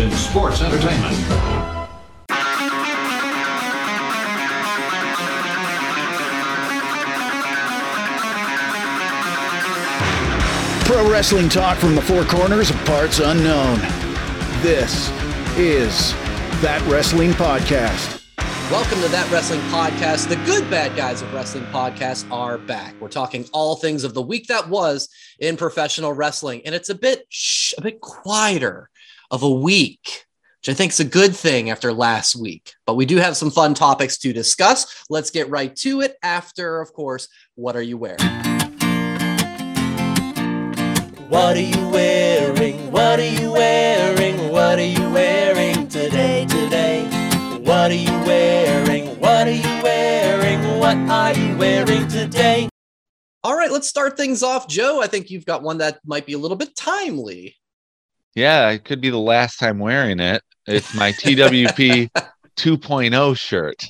in sports entertainment. Pro wrestling talk from the four corners of parts unknown. This is That Wrestling Podcast. Welcome to That Wrestling Podcast. The good bad guys of wrestling podcasts are back. We're talking all things of the week that was in professional wrestling, and it's a bit shh, a bit quieter of a week, which I think is a good thing after last week. But we do have some fun topics to discuss. Let's get right to it. After, of course, what are you wearing? What are you wearing? What are you wearing? What are you wearing today? Today? What are you wearing? What are you wearing? What are you wearing today? All right, let's start things off. Joe, I think you've got one that might be a little bit timely. Yeah, it could be the last time wearing it. It's my TWP 2.0 shirt.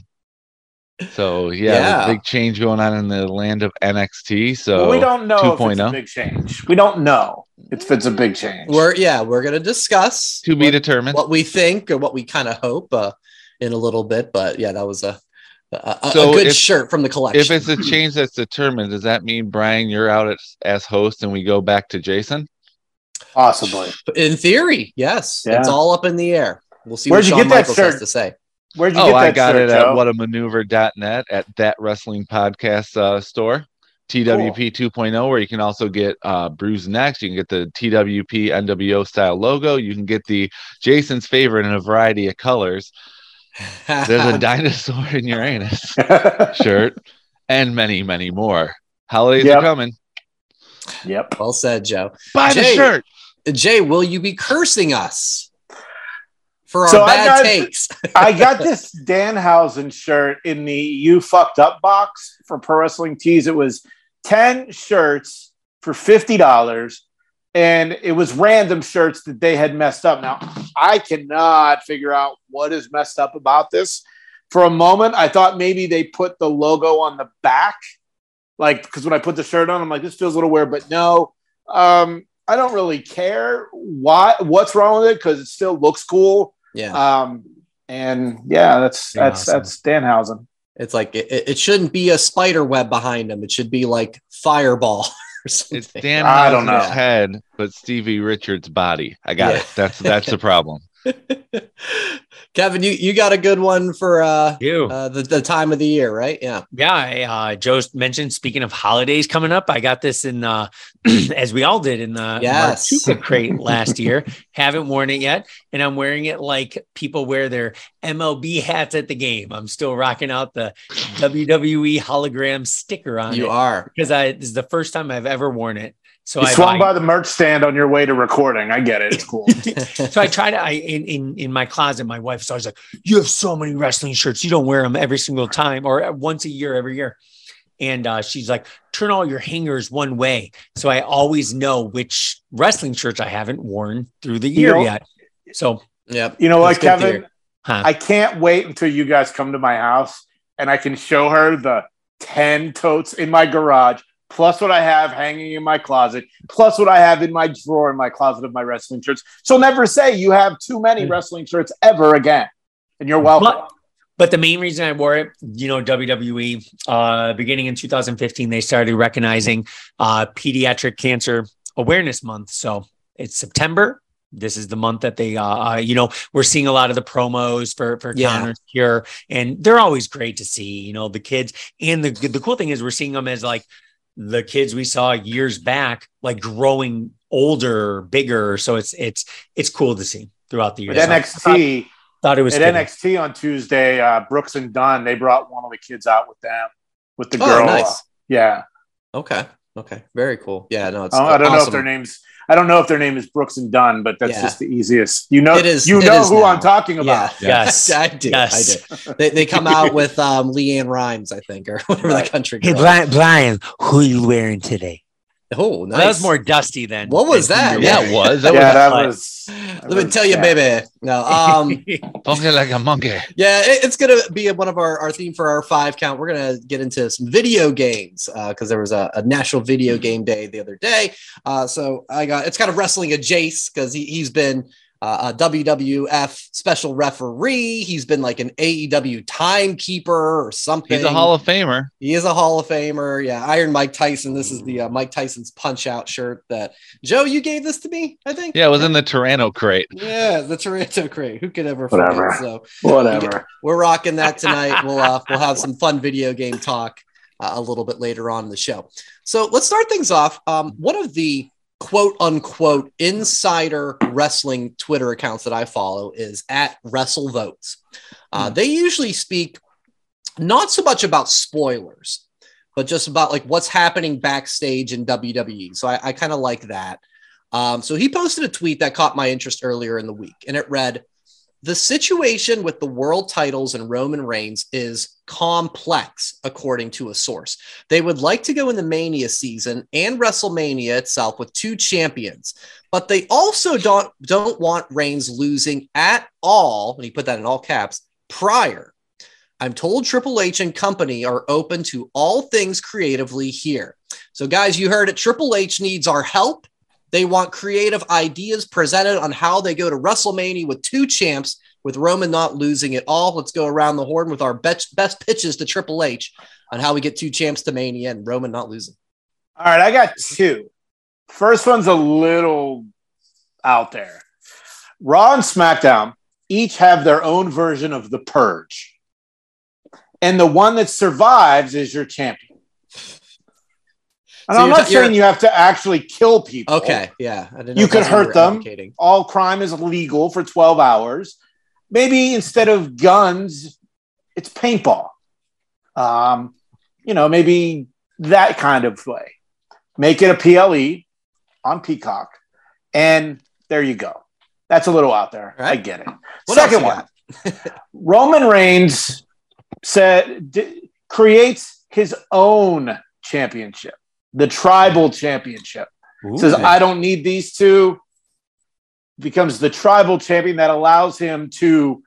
So yeah, Yeah. big change going on in the land of NXT. So Well, we don't know if it's 2.0. a big change. We don't know if it's a big change. We're yeah, we're gonna discuss to be what- determined. what we think or what we kind of hope uh, in a little bit. But yeah, that was a a, a- So a good if- shirt from the collection. If it's a change that's determined, does that mean Brian, you're out as, as host and we go back to Jason? Possibly. in theory, yes, Yeah. it's all up in the air. We'll see Where'd what you Shawn get that Michaels has shirt? to say. Where'd you Oh, get that I got shirt, it at Joe? whatamaneuver.net at that wrestling podcast uh, store. TWP 2.0, oh, where you can also get uh, Bruise Next. You can get the TWP NWO style logo. You can get the Jason's favorite in a variety of colors. There's a dinosaur in your anus shirt and many, many more. Holidays Yep. are coming. Yep. well said, Joe. Buy the Jay. shirt. Jay, will you be cursing us for our So I bad got- takes? I got this Danhausen shirt in the You Fucked Up box for Pro Wrestling Tees. It was 10 shirts for $50. And it was random shirts that they had messed up. Now, I cannot figure out what is messed up about this. For a moment, I thought maybe they put the logo on the back. Like, because when I put the shirt on, I'm like, this feels a little weird, but no. Um, I don't really care why what's wrong with it because it still looks cool. yeah, Um, and yeah, that's that's Awesome. that's Danhausen. it's like it, it shouldn't be a spider web behind him. It should be like fireball or. It's Dan I don't know. head, but Stevie Richards' body. I got Yeah. it. That's that's the problem. Kevin, you, you got a good one for uh, You. uh the, the time of the year, right? Yeah. Yeah, I, uh, Joe mentioned speaking of holidays coming up, I got this in, uh, as we all did in the Yes. Martuka crate last year. Haven't worn it yet, and I'm wearing it like people wear their MLB hats at the game. I'm still rocking out the WWE hologram sticker on You it are. because I this is the first time I've ever worn it. So You I swung I- by the merch stand on your way to recording. I get it. It's cool. so I try to I in, in in my closet, my wife's always like, You have so many wrestling shirts, you don't wear them every single time or once a year, every year. And uh, she's like, turn all your hangers one way. So I always know which wrestling shirts I haven't worn through the year know- yet. So yeah, you know what, That's good to Kevin? huh. I can't wait until you guys come to my house and I can show her the 10 totes in my garage, plus what I have hanging in my closet, plus what I have in my drawer in my closet of my wrestling shirts. She'll never say you have too many wrestling shirts ever again. And you're welcome. But, but the main reason I wore it, you know, WWE, uh, beginning in 2015, they started recognizing uh, pediatric cancer awareness month. So it's September. This is the month that they, uh, uh, you know, we're seeing a lot of the promos for for Yeah. Connor's Cure, and they're always great to see. You know, the kids, and the the cool thing is we're seeing them as like the kids we saw years back, like growing older, bigger. So it's it's it's cool to see throughout the year. At So I NXT, thought it was at fitting. NXT on Tuesday, uh, Brooks and Dunn, they brought one of the kids out with them, with the Oh, girl. nice. Yeah. Okay. Okay. Very cool. Yeah. No, it's. Oh, I don't know if their names. I don't know if their name is Brooks and Dunn, but that's Yeah. just the easiest. You know, It is- You it know is who now. I'm talking about. Yeah. Yes. I do. Yes. I do. They, they come out with um, LeAnn Rimes, I think, or whatever the country. Hey, girl. Brian, Brian, who are you wearing today? Oh, nice. That was more dusty than. What was than that? Yeah, you it was. That yeah, that But- was. Let me tell you, baby. No, um, was funky like a monkey. yeah, it- it's gonna be one of our, our theme for our five count. We're gonna get into some video games because there was a, a National Video Game Day the other day. Uh, so I got it's kind of wrestling a Jace because he, he's been uh, a WWF special referee. He's been like an AEW timekeeper or something. He's a Hall of Famer. He is a Hall of Famer. Yeah, Iron Mike Tyson. This is the uh, Mike Tyson's Punch Out shirt that Joe you gave this to me. I think. Yeah, it was in the Toronto crate. Yeah, the Toronto crate. Who could ever Whatever. forget? So Whatever. we're rocking that tonight. We'll uh, we'll have some fun video game talk uh, a little bit later on in the show. So let's start things off. Um, one of the quote unquote insider wrestling Twitter accounts that I follow is at WrestleVotes. Uh, They usually speak not so much about spoilers, but just about like what's happening backstage in WWE. So I, I kind of like that. Um, so he posted a tweet that caught my interest earlier in the week, and it read, the situation with the world titles and Roman Reigns is complex, according to a source. They would like to go in the Mania season and WrestleMania itself with two champions, but they also don't don't want Reigns losing at all. And he put that in all caps prior. I'm told Triple H and company are open to all things creatively here. So, guys, you heard it. Triple H needs our help. They want creative ideas presented on how they go to WrestleMania with two champs, with Roman not losing it all. Let's go around the horn with our best, best pitches to Triple H on how we get two champs to Mania and Roman not losing. All right, I got two. First one's a little out there. Raw and SmackDown each have their own version of the purge. And the one that survives is your champion. And So I'm not you're- saying you have to actually kill people. Okay, yeah. You could hurt them. All crime is legal for 12 hours. Maybe instead of guns, it's paintball. Um, you know, maybe that kind of way. Make it a PLE on Peacock. And there you go. That's a little out there. Right. I get it. What Second one. Roman Reigns said d- creates his own championship, the tribal championship. Says I don't need these two. Becomes the tribal champion that allows him to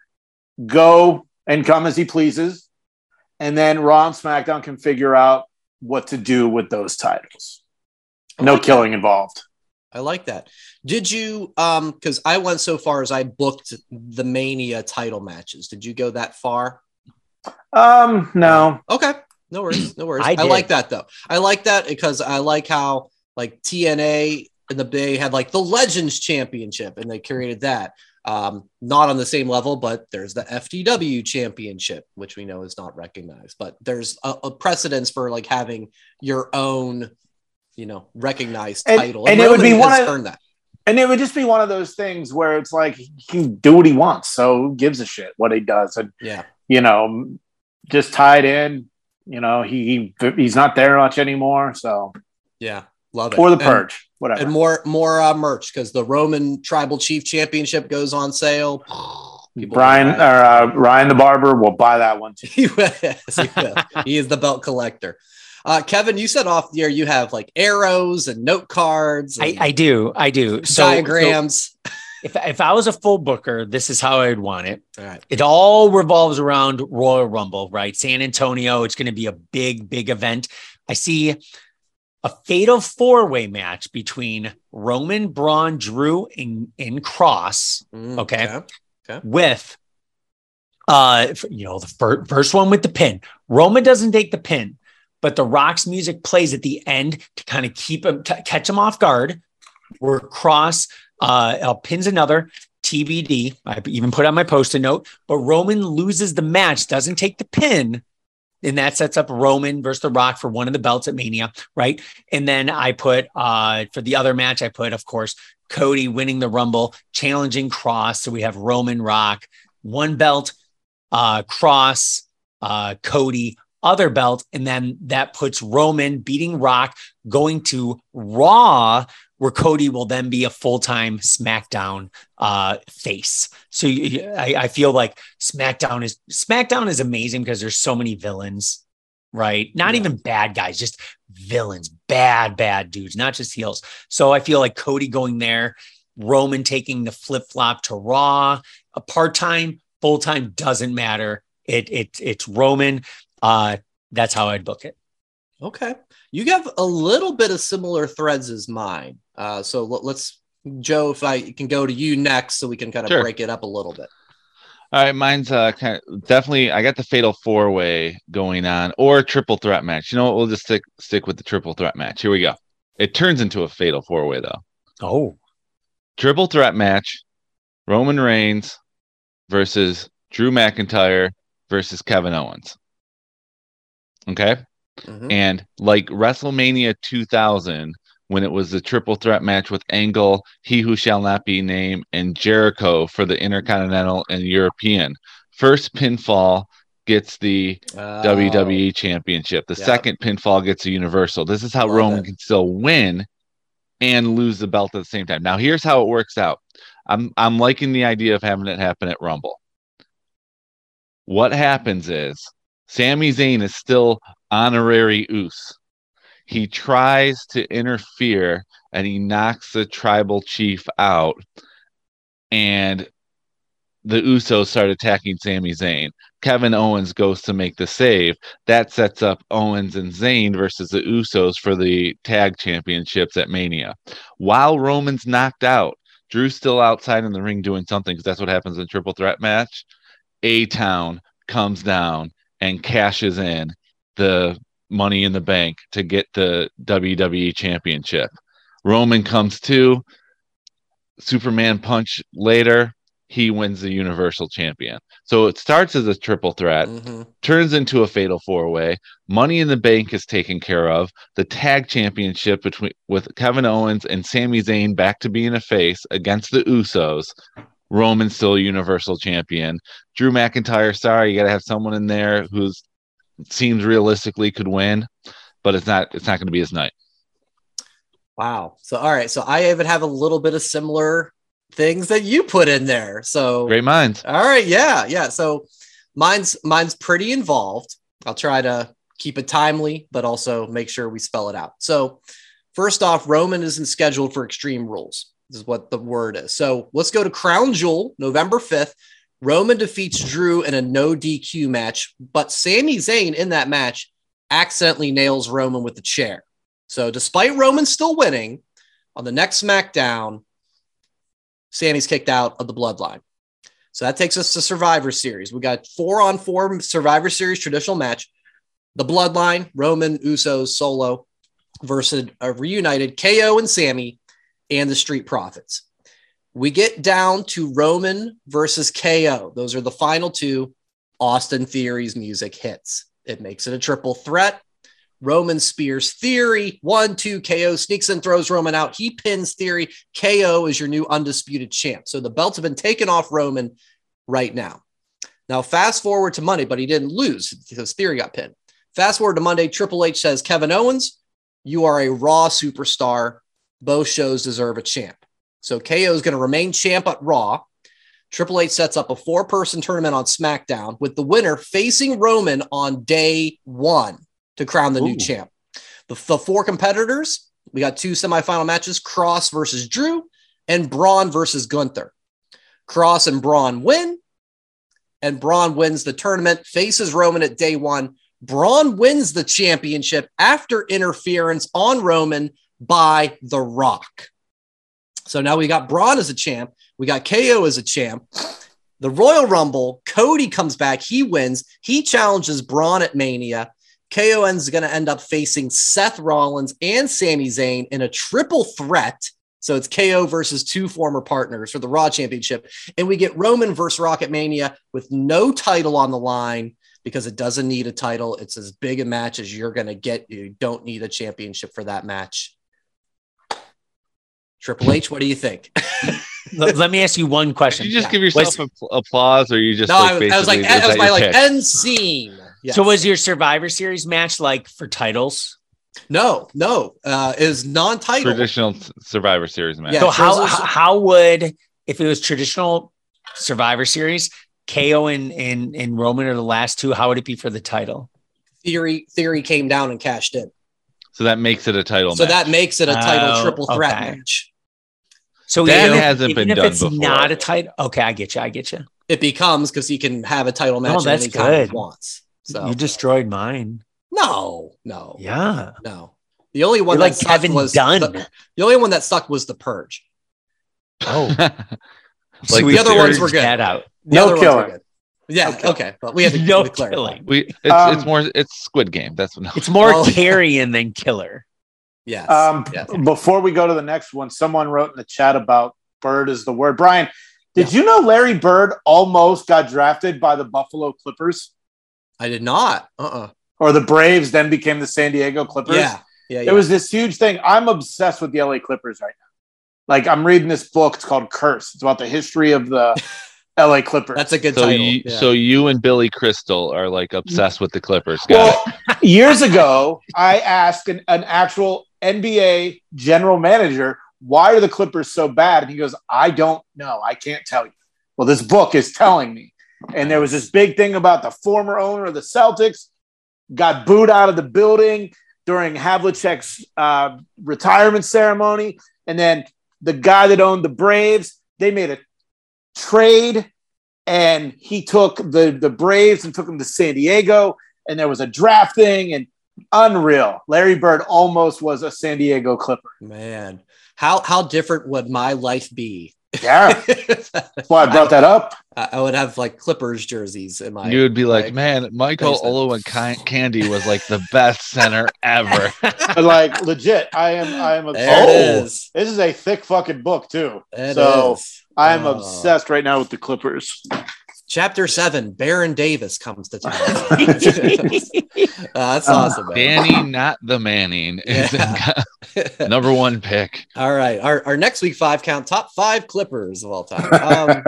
go and come as he pleases, and then Raw and SmackDown can figure out what to do with those titles. No killing involved. I like that. Did you um because I went so far as I booked the Mania title matches. Did you go that far? Um, no, Okay. No worries. No worries. I I, like that though. I like that because I like how like TNA in the Bay had like the Legends Championship and they created that. Um, not on the same level, but there's the FTW Championship, which we know is not recognized. But there's a, a precedence for like having your own, you know, recognized And- title. and it would be one of- that. and it would just be one of those things where it's like he can do what he wants, so who gives a shit what he does, and Yeah. you know, just tied in. You know, he, he he's not there much anymore, so Yeah. Love it. or the And- purge, whatever. and more more uh, merch because the Roman Tribal Chief Championship goes on sale. People Brian or uh, Ryan the barber will buy that one too. he. Yes, he will. he is the belt collector. Uh, Kevin, you said off the air you have like arrows and note cards, I, I do. I do. So, diagrams. so if, if I was a full booker, this is how I would want it. All right. It all revolves around Royal Rumble, right? San Antonio. It's going to be a big, big event. I see a fatal four way match between Roman, Braun, Drew, and, and Kross Mm, Okay. with, uh, you know, the fir- first one with the pin. Roman doesn't take the pin, but the Rock's music plays at the end to kind of keep him, to catch him off guard. Where Kross uh, uh, pins another TBD. I even put on my post-it note, but Roman loses the match, doesn't take the pin. And that sets up Roman versus The Rock for one of the belts at Mania, right? And then I put uh for the other match, I put, of course, Cody winning the Rumble, challenging Kross. So we have Roman Rock, one belt, uh, Kross, uh, Cody, other belt, and then that puts Roman beating Rock, going to Raw, where Cody will then be a full time SmackDown uh, face. So you, I, I feel like SmackDown is SmackDown is amazing because there's so many villains, right? Not Yeah. even bad guys, just villains, bad bad dudes, not just heels. So I feel like Cody going there, Roman taking the flip flop to Raw, a part time, full time doesn't matter. It it it's Roman. Uh, that's how I'd book it. Okay. You have a little bit of similar threads as mine. Uh, so let, let's Joe, if I can go to you next, so we can kind of Sure. break it up a little bit. All right, mine's uh kind of definitely. I got the fatal four way going on, or triple threat match. You know what? We'll just stick stick with the triple threat match. Here we go. It turns into a fatal four way though. Oh, Triple threat match: Roman Reigns versus Drew McIntyre versus Kevin Owens. Okay, Mhm. and like WrestleMania 2000, when it was the triple threat match with Angle, He Who Shall Not Be Named, and Jericho for the Intercontinental and European. First pinfall gets the Oh, WWE Championship. The Yeah. second pinfall gets the Universal. This is how Love Roman it. can still win and lose the belt at the same time. Now, here's how it works out. I'm I'm liking the idea of having it happen at Rumble. What happens is Sami Zayn is still honorary Us. He tries to interfere and he knocks the tribal chief out, and the Usos start attacking Sami Zayn. Kevin Owens goes to make the save. That sets up Owens and Zayn versus the Usos for the tag championships at Mania. While Roman's knocked out, Drew's still outside in the ring doing something because that's what happens in a triple threat match. A Town comes down and cashes in the money in the bank to get the WWE championship. Roman comes to Superman punch later. He wins the Universal Champion. So it starts as a triple threat, Mhm. turns into a fatal four way. Money in the Bank is taken care of. The tag championship between with Kevin Owens and Sami Zayn back to being a face against the Usos. Roman still Universal Champion. Drew McIntyre, sorry, you got to have someone in there who's seems realistically could win, but it's not. It's not going to be his night. Wow. So all right. So I even have a little bit of similar things that you put in there. So Great minds. all right, yeah, yeah. So mine's mine's pretty involved. I'll try to keep it timely, but also make sure we spell it out. So first off, Roman isn't scheduled for Extreme Rules. Is what the word is. So let's go to Crown Jewel, November 5th. Roman defeats Drew in a no DQ match, but Sami Zayn in that match accidentally nails Roman with the chair. So despite Roman still winning, on the next SmackDown, Sami's kicked out of the bloodline. So that takes us to Survivor Series. We got four on four Survivor Series traditional match. The Bloodline, Roman, Usos, Solo versus a reunited KO and Sammy and the Street Profits. We get down to Roman versus KO. Those are the final two. Austin Theory's music hits. It makes it a triple threat. Roman spears Theory. One, two, KO sneaks and throws Roman out. He pins Theory. KO is your new undisputed champ. So the belts have been taken off Roman right now. Now, fast forward to Monday, but he didn't lose because Theory got pinned. Fast forward to Monday, Triple H says, Kevin Owens, you are a Raw superstar. Both shows deserve a champ. So KO is going to remain champ at Raw. Triple H sets up a four person tournament on SmackDown with the winner facing Roman on day one to crown the new champ. The, the four competitors, we got two semifinal matches Kross versus Drew and Braun versus Gunther. Kross and Braun win, and Braun wins the tournament, faces Roman at day one. Braun wins the championship after interference on Roman by The Rock. So now we got Braun as a champ. We got KO as a champ. The Royal Rumble, Cody comes back. He wins. He challenges Braun at Mania. KO is going to end up facing Seth Rollins and Sami Zayn in a triple threat. So it's KO versus two former partners for the Raw Championship. And we get Roman versus Rock at Mania with no title on the line because it doesn't need a title. It's as big a match as you're going to get. You don't need a championship for that match. Triple H, what do you think? Let, let me ask you one Did question. you just Yeah. give yourself Was- a- applause, or you just no, like, I, I was like, basically- is that was that my your like pick? end scene. Yes. So was your Survivor Series match like for titles? no, no, uh, is non-title. traditional Survivor Series match. Yeah, so how those how would if it was traditional Survivor Series, KO and, and and Roman are the last two? How would it be for the title? Theory Theory came down and cashed in, So that makes it a title so match. that makes it a title Oh, triple threat okay. match. So That even if, hasn't even been if done it's before. not a title, okay, I get you. I get you. It becomes because he can have a title match Oh, at that's any time he good. wants. So You destroyed mine. no, no, Yeah, no. The only one You're that like sucked Kevin was Dunn. The, the only one that sucked was the Purge. Oh, Like we the other ones were urged good. That out. The No other ones were killing. good. Yeah. No killing. okay. But we have to, No to clarify. killing. we it's Um, it's more it's Squid Game. That's what. It's more Oh. carrion than killer. Yes. Um, yes. Before we go to the next one, someone wrote in the chat about Bird is the word. Brian, did you know Larry Bird almost got drafted by the Buffalo Clippers? I did not. Uh. uh Or the Braves then became the San Diego Clippers? Yeah. Yeah. yeah. It was this huge thing. I'm obsessed with the LA Clippers right now. Like I'm reading this book. It's called Curse. It's about the history of the LA Clippers. That's a good So title. you yeah. so you and Billy Crystal are like obsessed with the Clippers. Got well, years ago, I asked an, an actual NBA general manager, why are the Clippers so bad? And he goes, I don't know. I can't tell you. Well, this book is telling me. And there was this big thing about the former owner of the Celtics got booed out of the building during Havlicek's uh, retirement ceremony. And then the guy that owned the Braves, they made a trade and he took the, the Braves and took them to San Diego. And there was a draft thing and unreal. Larry Bird almost was a San Diego Clipper. man, how how different would my life be? Yeah. That's why I brought that up. I I would have like Clippers jerseys in my. You would be like, like, man, Michael basement. Candy was like the best center ever. But like legit, I am I am There obsessed. it oh, is. This is a thick fucking book too. It so. I am Oh. obsessed right now with the Clippers. Chapter seven, Baron Davis comes to town. Uh, that's Uh, awesome, man. Danny, not the Manning, is number one pick. All right. Our, our next week five count top five Clippers of all time. Um,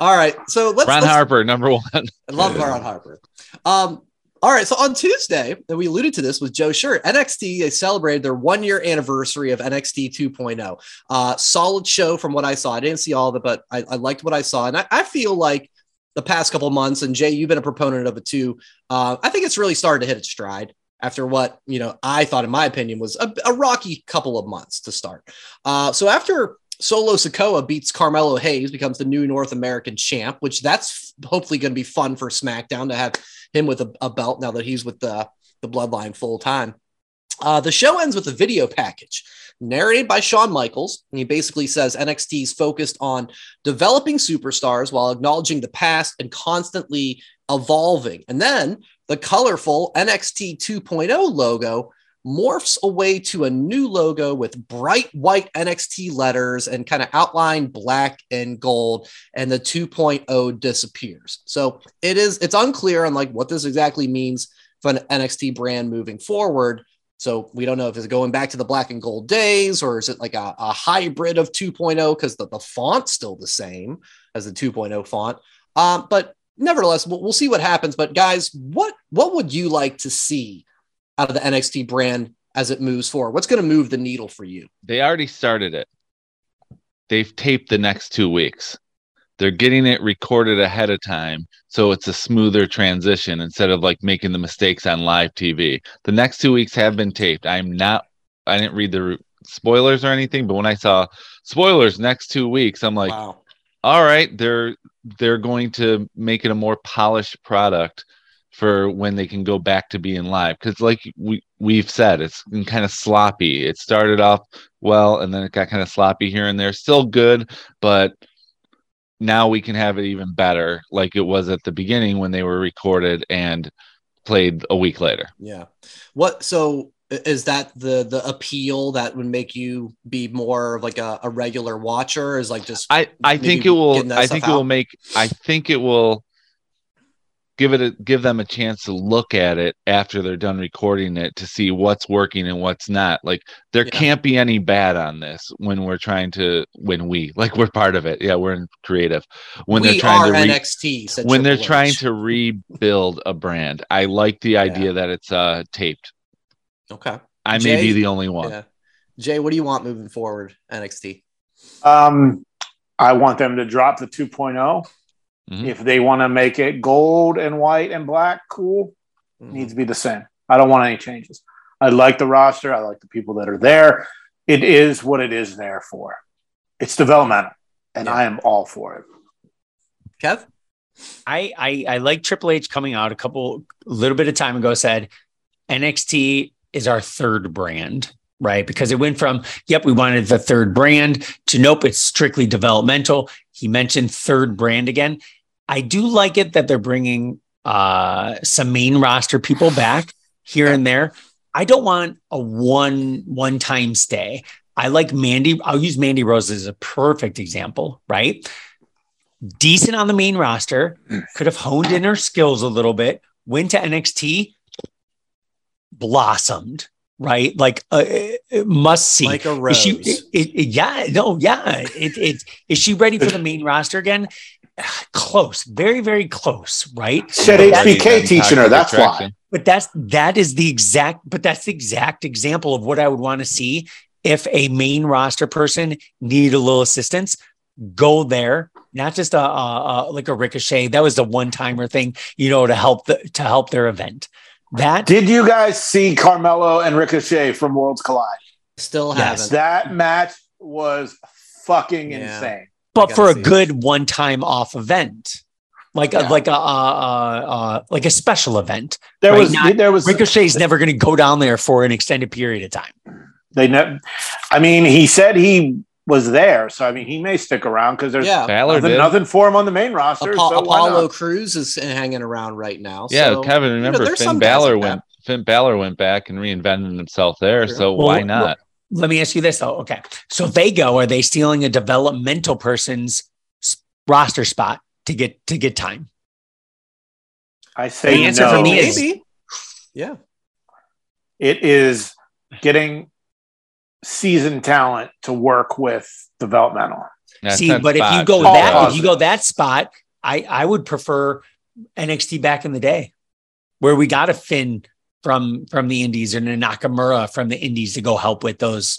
all right. So let's, Ron let's Harper, number one. I love Ron Harper. Um, all right. So on Tuesday, and we alluded to this with Joe Shirt, NXT, they celebrated their one year anniversary of NXT 2.0. Uh, solid show from what I saw. I didn't see all of it, but I, I liked what I saw. And I, I feel like the past couple months, and Jay, you've been a proponent of it too. Uh, I think it's really started to hit its stride after what, you know, I thought, in my opinion, was a, a rocky couple of months to start. Uh, so after Solo Sikoa beats Carmelo Hayes, becomes the new North American champ, which that's hopefully going to be fun for SmackDown to have him with a, a belt now that he's with the, the Bloodline full time. Uh, the show ends with a video package narrated by Shawn Michaels. And he basically says NXT is focused on developing superstars while acknowledging the past and constantly evolving. And then the colorful NXT 2.0 logo morphs away to a new logo with bright white NXT letters and kind of outline black and gold and the 2.0 disappears. So it is it's unclear on like what this exactly means for an NXT brand moving forward. So we don't know if it's going back to the black and gold days or is it like a, a hybrid of 2.0 because the, the font's still the same as the 2.0 font. Um, but nevertheless, we'll, we'll see what happens. But guys, what what would you like to see out of the NXT brand as it moves forward? What's going to move the needle for you? They already started it. They've taped the next two weeks. They're getting it recorded ahead of time, so it's a smoother transition instead of like making the mistakes on live TV. The next two weeks have been taped. I'm not. I didn't read the spoilers or anything, but when I saw spoilers next two weeks, I'm like, wow. all right, they're they're going to make it a more polished product for when they can go back to being live because like we we've said it's been kind of sloppy it started off well and then it got kind of sloppy here and there still good but now we can have it even better like it was at the beginning when they were recorded and played a week later Yeah. What so is that the the appeal that would make you be more of like a, a regular watcher is like just i i think it will i think it will make i think it will give it a give them a chance to look at it after they're done recording it to see what's working and what's not. Like there Yeah. can't be any bad on this when we're trying to when we like we're part of it. Yeah we're in creative. When we they're trying are to re- NXT when they're Triple trying to rebuild a brand. I like the idea that it's uh taped. Okay. I may be the only one. Yeah. Jay what do you want moving forward NXT Um, I want them to drop the 2.0. Mhm. If they want to make it gold and white and black, cool. Mhm. needs to be the same. I don't want any changes. I like the roster. I like the people that are there. It is what it is there for. It's developmental, and Yeah. I am all for it. Kev I, I I like Triple H coming out a couple a little bit of time ago said NXT is our third brand. right? Because it went from, yep, we wanted the third brand to nope, it's strictly developmental. He mentioned third brand again. I do like it that they're bringing uh, some main roster people back here and there. I don't want a one one time stay. I like Mandy. I'll use Mandy Rose as a perfect example, right? Decent on the main roster, could have honed in her skills a little bit, went to NXT, blossomed, right? Like uh, uh must see. Like a Is rose. she, it, it- yeah, no, yeah. It, it, is she ready for the main roster again? Close, very, very close, right? Said had HBK teaching her. That's why. but that's that is the exact but that's the exact example of what I would want to see if a main roster person needed a little assistance go there not just a, a, a like a ricochet that was the one timer thing you know to help the to help their event that Did you guys see Carmelo and Ricochet from Worlds Collide? Still haven't. That match was fucking Yeah. insane. But for a see it. good one time off event like Yeah. a like a uh, uh, uh like a special event There Right, was not- there was ricochet's never going to go down there for an extended period of time they ne- I mean, he said he was there, so I mean, he may stick around because there's Yeah. Nothing, nothing for him on the main roster. Apo- so Apollo? Crews is hanging around right now. Yeah, so, Kevin. you know, Remember, Finn some Balor like that. went. Finn Balor went back and reinvented himself there. Sure. So Well, why well, not? Let me ask you this though. Okay. So they go, are they stealing a developmental person's roster spot to get to get time? I say The answer no. for me is- Maybe. Yeah. it is getting seasoned talent to work with developmental. That's See, that but if you go just, that uh, if you go that spot, I I would prefer NXT back in the day, where we got a Finn from from the Indies and a Nakamura from the Indies to go help with those.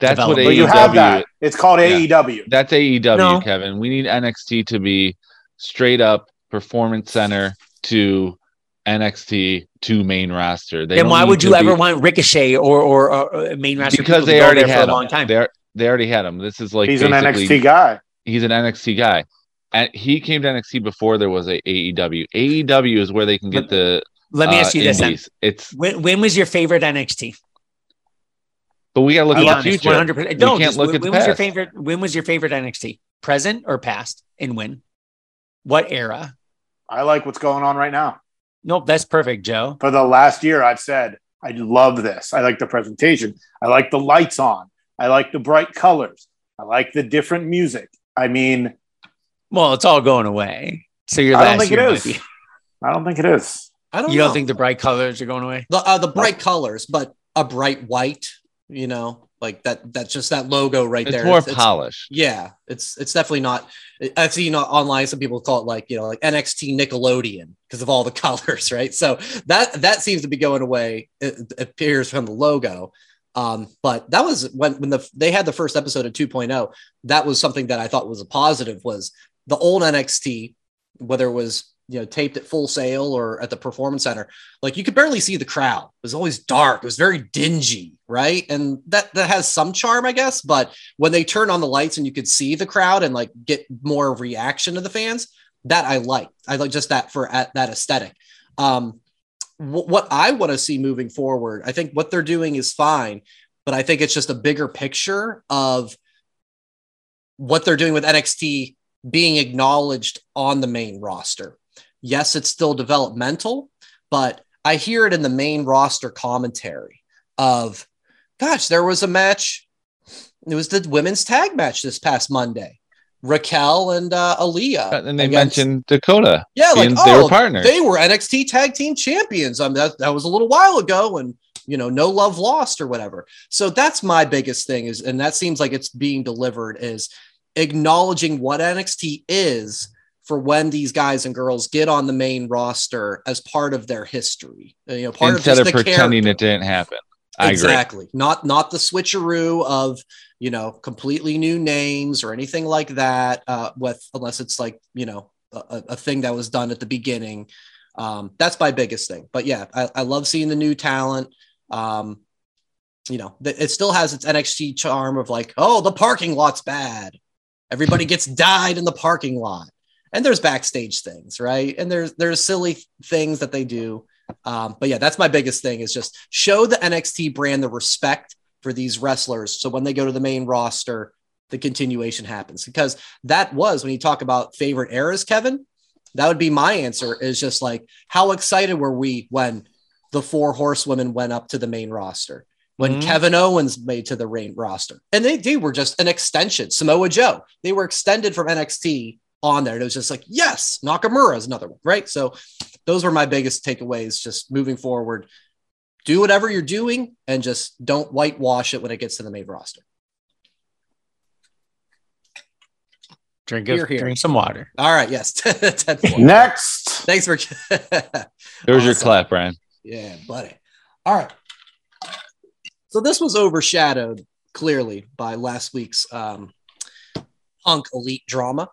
that's what development. But you have AEW. that. It's called Yeah. AEW. That's AEW, No. Kevin. We need NXT to be straight up performance center to NXT to main roster. They then why would to you ever want Ricochet or or, or uh, main roster because they already there for had a long him. time? They they already had him. This is like He's an NXT guy. He's an NXT guy. And he came to NXT before there was a AEW. AEW is where they can get the Let me uh, ask you this then. It's When, when was your favorite NXT? but we got to look Be at the honest, future. 100%. We No, can't just look when, at the when was your favorite? When was your favorite NXT? Present or past? And when? What era? I like what's going on right now. Nope, that's perfect, Joe. For the last year, I've said I love this. I like the presentation. I like the lights on. I like the bright colors. I like the different music. I mean, Well, it's all going away. So your I don't last think it year is. might be- I don't think it is. I don't You know. don't think the bright colors are going away? the uh, the bright colors, but a bright white, you know, like that that's just that logo right It's there. more It's- it's- polished. Yeah, it's it's definitely not. I've seen online some people call it like you know like NXT Nickelodeon because of all the colors, right? So that that seems to be going away. It, it appears from the logo. Um, but that was when when the they had the first episode of 2.0. That was something that I thought was a positive. Was the old NXT, whether it was you know taped at Full Sail or at the Performance Center, like you could barely see the crowd. It was always dark. It was very dingy, right? And that that has some charm, I guess. But when they turn on the lights and you could see the crowd and like get more reaction to the fans, that I like. I like just that for at that aesthetic. Um, wh- what I want to see moving forward, I think what they're doing is fine, but I think it's just a bigger picture of what they're doing with NXT being acknowledged on the main roster. Yes, it's still developmental, but I hear it in the main roster commentary of, gosh, there was a match. It was the women's tag match this past Monday. Raquel and uh, Aliyah. And they against- mentioned Dakota. yeah, like oh, they were partners. They were NXT tag team champions. I mean, that, that was a little while ago, and you know, no love lost or whatever. So that's my biggest thing is, and that seems like it's being delivered is acknowledging what NXT is for when these guys and girls get on the main roster as part of their history. Uh, You know, part Instead of, of pretending character. it didn't happen. I agree. exactly. Not not the switcheroo of you know completely new names or anything like that. Uh, with unless it's like you know a, a- a thing that was done at the beginning. Um, that's my biggest thing. But yeah, I, I love seeing the new talent. Um, you know, th- it still has its NXT charm of like, oh, the parking lot's bad. Everybody gets died in the parking lot, and there's backstage things, right? And there's there's silly things that they do. Um, but yeah, that's my biggest thing is just show the NXT brand the respect for these wrestlers. So when they go to the main roster, the continuation happens because that was when you talk about favorite eras, Kevin. That would be my answer. Is just like how excited were we when the four horsewomen went up to the main roster? when mm-hmm. Kevin Owens made to the main roster. And they, they were just an extension. Samoa Joe, they were extended from NXT on there. And it was just like, yes, Nakamura is another one, right? So those were my biggest takeaways just moving forward. Do whatever you're doing and just don't whitewash it when it gets to the main roster. Drink, here, here. drink some water. All right. Yes. Next. Thanks for. There's awesome. your clap, Brian. Yeah, buddy. All right. So this was overshadowed clearly by last week's um, Punk Elite drama.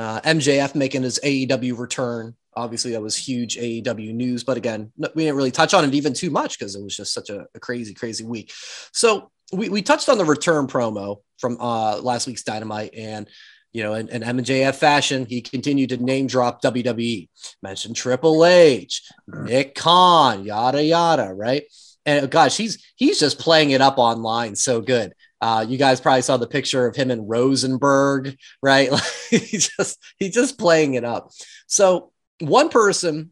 Uh, MJF making his AEW return. Obviously, that was huge AEW news, but again, we didn't really touch on it even too much because it was just such a, a, crazy, crazy week. So we, we touched on the return promo from uh, last week's Dynamite, and you know, in, in MJF fashion, he continued to name drop WWE, mentioned Triple H, Nick Khan, yada yada, right? And gosh, he's he's just playing it up online so good. Uh, you guys probably saw the picture of him in Rosenberg, right? he just he's just playing it up. So one person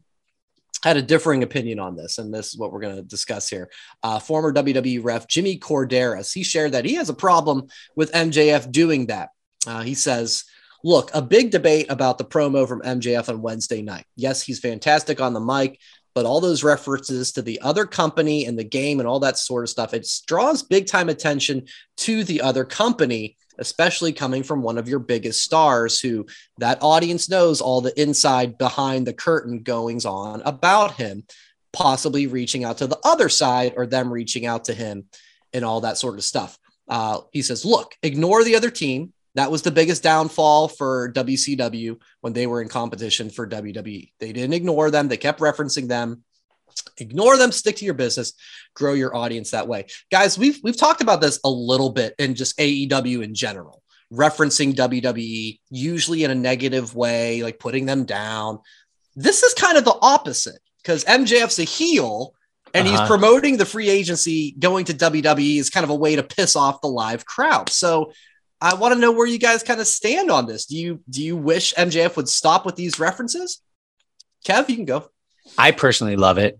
had a differing opinion on this, and this is what we're going to discuss here. Uh, former WWE ref Jimmy Korderas, he shared that he has a problem with MJF doing that. Uh, he says, Look, a big debate about the promo from MJF on Wednesday night. Yes, he's fantastic on the mic, but all those references to the other company and the game and all that sort of stuff, it draws big time attention to the other company, especially coming from one of your biggest stars who that audience knows all the inside behind the curtain goings on about him, possibly reaching out to the other side or them reaching out to him and all that sort of stuff. Uh, he says, look, ignore the other team. That was the biggest downfall for WCW when they were in competition for WWE. They didn't ignore them, they kept referencing them. Ignore them, stick to your business, grow your audience that way. Guys, we've we've talked about this a little bit in just AEW in general, referencing WWE usually in a negative way, like putting them down. This is kind of the opposite because MJF's a heel and uh-huh. he's promoting the free agency going to WWE is kind of a way to piss off the live crowd. So I want to know where you guys kind of stand on this. Do you do you wish MJF would stop with these references? Kev, you can go. I personally love it.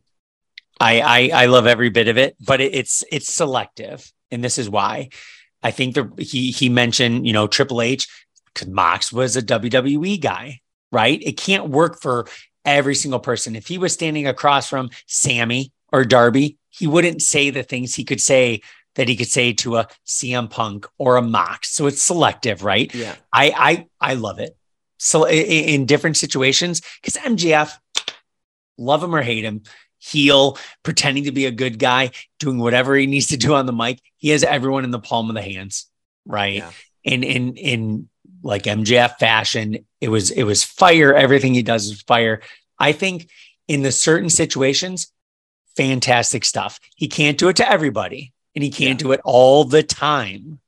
I I, I love every bit of it, but it, it's it's selective, and this is why. I think the he he mentioned you know Triple H because Mox was a WWE guy, right? It can't work for every single person. If he was standing across from Sammy or Darby, he wouldn't say the things he could say that he could say to a CM Punk or a Mox. So it's selective, right? Yeah. I I I love it. So in, in different situations, because MJF, love him or hate him, heel, pretending to be a good guy, doing whatever he needs to do on the mic. He has everyone in the palm of the hands, right? Yeah. And in in like MJF fashion, it was it was fire. Everything he does is fire. I think in the certain situations, fantastic stuff. He can't do it to everybody and he can't yeah. do it all the time,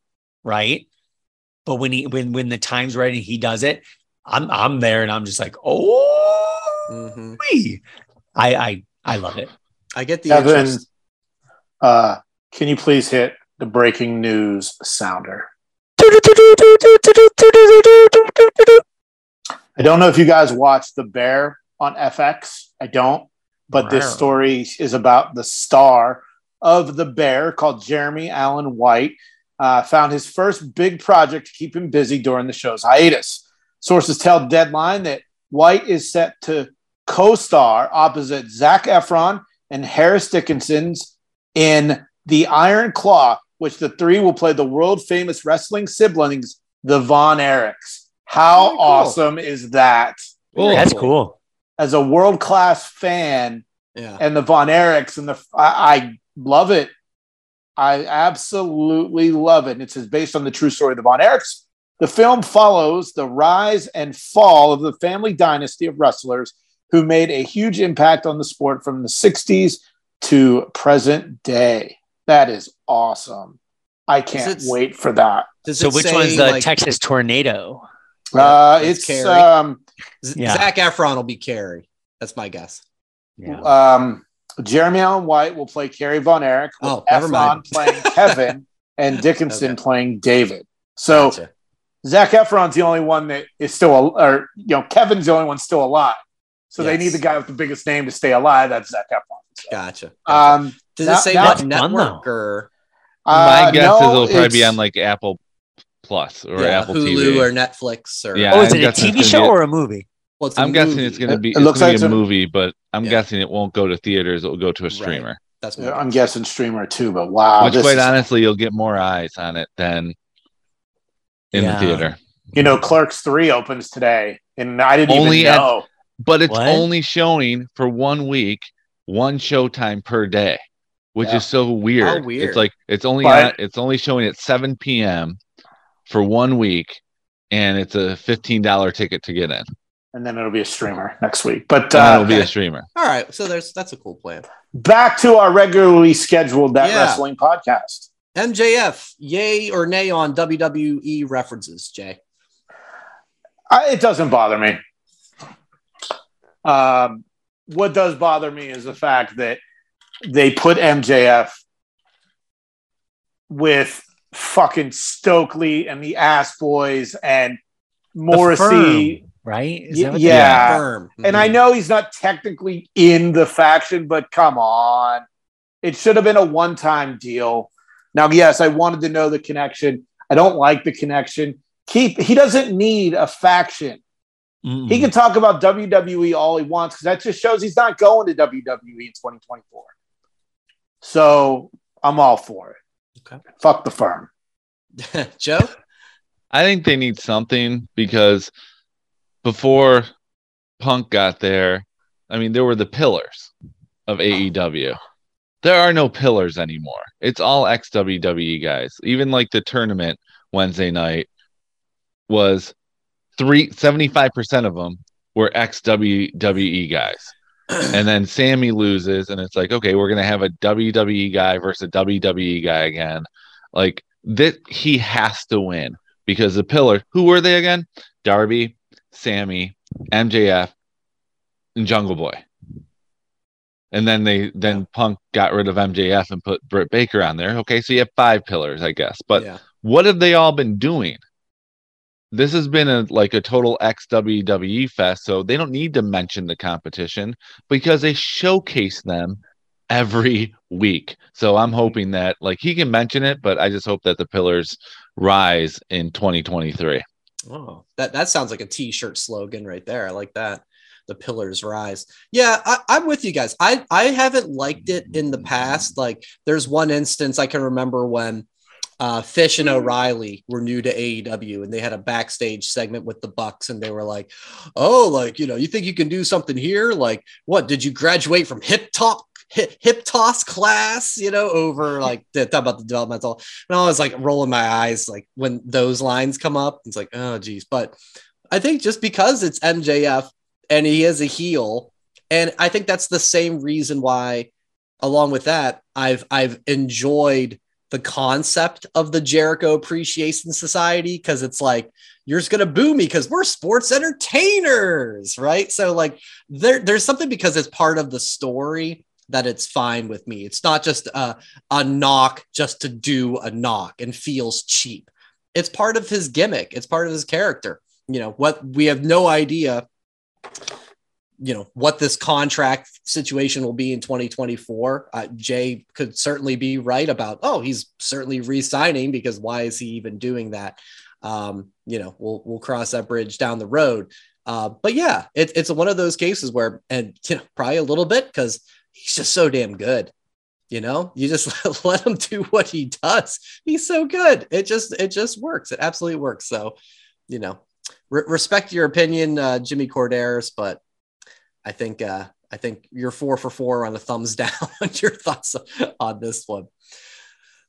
right? But when he when when the time's right and he does it, I'm I'm there and I'm just like, oh, mm-hmm. I I I love it. I get the Evan. Uh, can you please hit the breaking news sounder? I don't know if you guys watched The Bear on FX. I don't, but this story is about the star of the Bear called Jeremy Allen White. Uh, found his first big project to keep him busy during the show's hiatus. Sources tell Deadline that White is set to co star opposite Zac Efron and Harris Dickinson's in The Iron Claw, which the three will play the world famous wrestling siblings, the Von Erichs. How cool. awesome is that? Cool. That's cool. As a world class fan, yeah. and the Von Erichs and the I, I love it. I absolutely love it. And it's based on the true story of the Von Erichs. The film follows the rise and fall of the family dynasty of wrestlers who made a huge impact on the sport from the 60s to present day. That is awesome. I can't wait for that. So, which one's the like, Texas tornado? Uh, it's, it's um, yeah. Zac Efron will be Kerry. That's my guess. Yeah. Um, Jeremy Allen White will play Kerry Von Erich. With Oh, never mind. Efron playing Kevin and Dickinson Okay. playing David. So Gotcha. Zac Efron's the only one that is still, al- or you know, Kevin's the only one still alive. So they need the guy with the biggest name to stay alive. That's Zach Efron. So, Gotcha. gotcha. um, Does now- it say now- what network though. or My uh, guess no, is it'll probably be on like Apple Plus or yeah, Apple Hulu TV. or Netflix or Yeah, Oh, is I'm it a TV show or a movie? Well, it's a I'm guessing movie. it's going to be it it's looks like a movie, but I'm Yeah. guessing it won't go to theaters. It will go to a Right. streamer. That's Yeah, I'm guessing streamer too, but wow, Which, this quite is- honestly, you'll get more eyes on it than in Yeah. the theater. you know, Clerks three opens today, and I didn't Only even at- know. But it's What? only showing for one week, one showtime per day, which Yeah. is so weird. How weird. It's like it's only But- on, it's only showing at 7 p.m. for one week, and it's a fifteen dollar ticket to get in. And then it'll be a streamer next week. But And uh, it'll be a streamer. All right, so there's that's a cool plan. back to our regularly scheduled that Yeah. wrestling podcast. MJF, yay or nay on WWE references, Jay? I, it doesn't bother me. Um, what does bother me is the fact that they put MJF with fucking Stokely and the Ass Boys and The Morrissey. Firm, right? Is Y- that yeah. Firm. And I mm-hmm. know he's not technically in the faction, but come on. It should have been a one time deal. Now, yes, I wanted to know the connection. I don't like the connection. Keep he doesn't need a faction. Mm-mm. He can talk about WWE all he wants because that just shows he's not going to WWE in 2024. So I'm all for it. Okay. Fuck the firm. Joe. I think they need something because before Punk got there, I mean, there were the pillars of uh-huh. AEW. There are no pillars anymore. It's all ex WWE guys. Even like the tournament Wednesday night was three seventy five percent of them were ex WWE guys. And then Sammy loses, and it's like, okay, we're gonna have a WWE guy versus a WWE guy again. Like that, he has to win because the pillar. Who were they again? Darby, Sammy, MJF, and Jungle Boy. And then they then Punk got rid of MJF and put Britt Baker on there. Okay, so you have five pillars, I guess. But yeah. what have they all been doing? This has been a like a total ex WWE fest, so they don't need to mention the competition because they showcase them every week. So I'm hoping that like he can mention it, but I just hope that the pillars rise in 2023. Oh, that that sounds like a t-shirt slogan right there. I like that. The pillars rise. Yeah, I, I'm with you guys. I I haven't liked it in the past. Like, there's one instance I can remember when uh, Fish and O'Reilly were new to AEW, and they had a backstage segment with the Bucks, and they were like, "Oh, like you know, you think you can do something here? Like, what? Did you graduate from hip top?" Hip, hip toss class, you know, over like the talk about the developmental. And I was like rolling my eyes, like when those lines come up. It's like, oh, geez. But I think just because it's MJF and he is a heel, and I think that's the same reason why, along with that, I've I've enjoyed the concept of the Jericho Appreciation Society because it's like you're just gonna boo me because we're sports entertainers, right? So like there there's something because it's part of the story that it's fine with me. It's not just a, a knock just to do a knock and feels cheap. It's part of his gimmick. It's part of his character. You know what? We have no idea. You know what this contract situation will be in 2024. Uh, Jay could certainly be right about. Oh, he's certainly re-signing because why is he even doing that? Um, you know, we'll we'll cross that bridge down the road. Uh, but yeah, it, it's one of those cases where, and you know, probably a little bit because he's just so damn good. You know, you just let him do what he does. He's so good. It just it just works. It absolutely works. So, you know, re- respect your opinion, uh, Jimmy Korderas, but I think uh, I think you're four for four on a thumbs down on your thoughts on this one.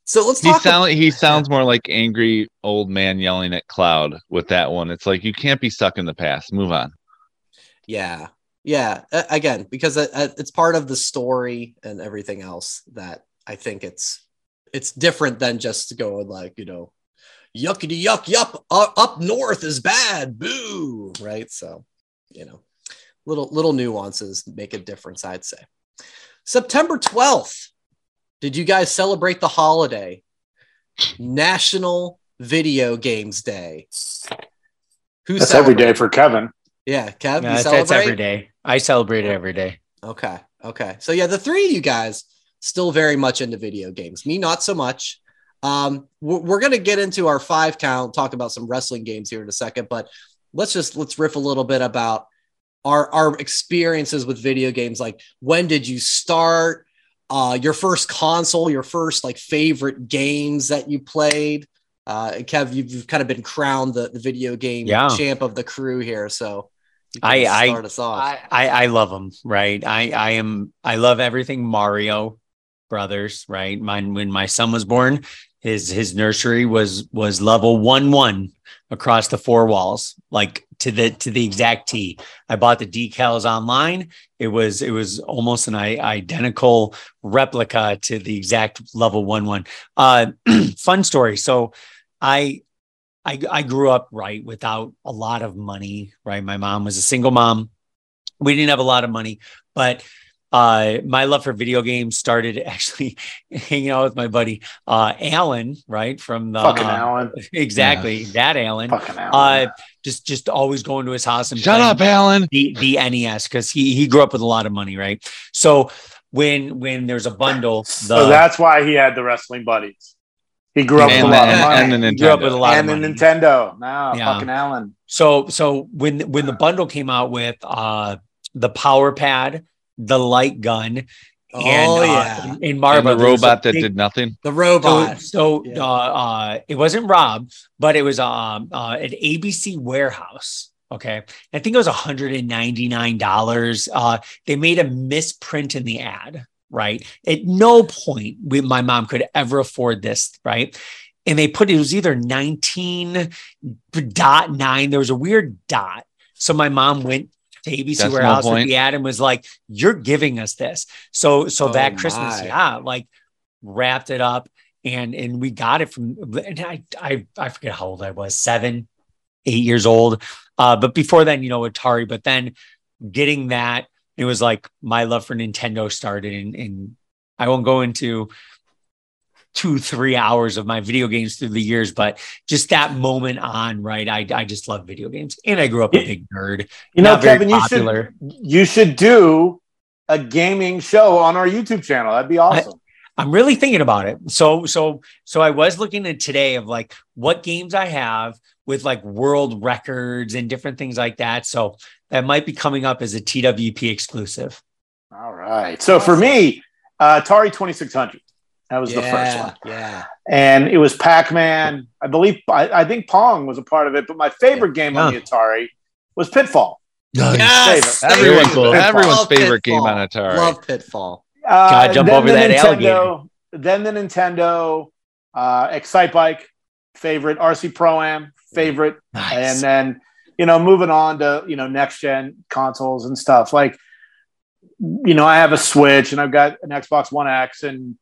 So let's He talk. sound he sounds more like angry old man yelling at cloud with that one. It's like you can't be stuck in the past. Move on. Yeah. Yeah. Again, because it, it- it's part of the story and everything else that I think it's it's different than just going like, you know, yuckity yuck yup up, up north is bad. Boo. Right. So, you know, little little nuances make a difference, I'd say. September 12th. Did you guys celebrate the holiday? National Video Games Day. Who That's every day for Kevin. Yeah, Kev, Yeah, you that's, that's every day. I celebrate it every day. Okay. Okay. So yeah, the three of you guys still very much into video games. Me, not so much. Um, we're, we're gonna get into our five count, talk about some wrestling games here in a second, but let's just let's riff a little bit about our our experiences with video games. Like, when did you start? Uh, your first console, your first like favorite games that you played. Uh, Kev, you've, you've kind of been crowned the, the video game Yeah. champ of the crew here, so I- I- start us off. I, I, I love them, right? I, I am, I love everything Mario Brothers, right? Mine, when my son was born, his, his nursery was, was level one, one across the four walls, like to the, to the exact T. I bought the decals online. It was, it was almost an i- identical replica to the exact level one, one. Uh, fun story. So I, I, I grew up right without a lot of money, right? My mom was a single mom. We didn't have a lot of money, but uh, my love for video games started actually hanging out with my buddy uh, Alan, right? From the Fucking uh, Alan. exactly that Alan. Fucking Alan. Uh, just just always going to his house and Shut up, Alan. the the NES because he he grew up with a lot of money, right? So when when there's a bundle, the so that's why he had the wrestling buddies. He grew up And with a lot of money. and the he grew up with a Nintendo. lot and of the money. Nintendo. No, Yeah. fucking Alan. So so when when the bundle came out with uh the power pad, the light gun, and Oh, uh, yeah. in And Marvel the robot that did nothing. the so, robot. so Yeah. uh, uh, it wasn't Rob, but it was um uh, an ABC warehouse. Okay, I think it was hundred and ninety nine dollars. Uh, they made a misprint in the ad. Right, at no point we, my mom could ever afford this. Right, and they put it was either nineteen dot nine. There was a weird dot. So my mom went to ABC Decimal warehouse with the ad and was like, "You're giving us this." So so Oh, that Christmas, my. yeah, like wrapped it up and and we got it from and I I I forget how old I was, seven, eight years old. Uh, but before then, you know, Atari. But then getting that, it was like my love for Nintendo started, and, and I won't go into two three hours of my video games through the years, but just that moment on, right? I I just love video games, and I grew up a big nerd. You know, Kevin, you should you should do a gaming show on our YouTube channel. That'd be awesome. I'm really thinking about it. So so so I was looking at today of like what games I have with like world records and different things like that. So that might be coming up as a TWP exclusive. All right. So for me, uh, Atari 2600. That was the first one. Yeah. and it was Pac-Man. I believe I, I think Pong was a part of it, but my favorite game on Yeah. the Atari was Pitfall. Yes. Favorite. thank Everyone's, you. everyone's Love favorite game Pitfall. on Atari. Love Pitfall. Uh, Gotta jump then over the that Nintendo, Then the Nintendo, uh, Excitebike, favorite, RC Pro Am, favorite, Nice. and then you know moving on to you know next gen consoles and stuff. Like you know i have a switch and i've got an xbox one x and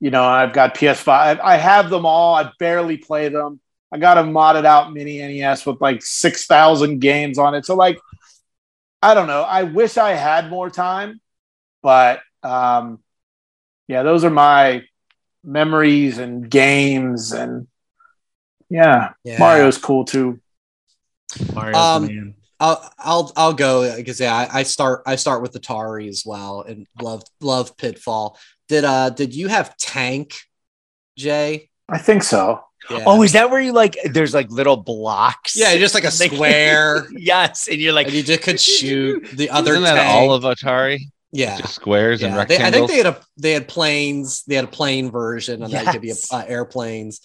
you know i've got ps5 i have them all. I barely play them. I got a modded out mini nes with like 6000 games on it. So like i don't know. I wish i had more time but um yeah those are my memories and games and yeah, Yeah. mario's cool too Mario's Um, man. I'll I'll I'll go because yeah, I, I start I start with Atari as well and love love Pitfall. Did uh did you have Tank, Jay? i think so Yeah. Oh, is that where you like? There's like little blocks. yeah, just like a square. yes, and you're like, and you just could shoot the other Isn't that tank. all of Atari? yeah. Just squares and Yeah, they, I think they had a they had planes. They had a plane version, and that could be Yes. uh, airplanes.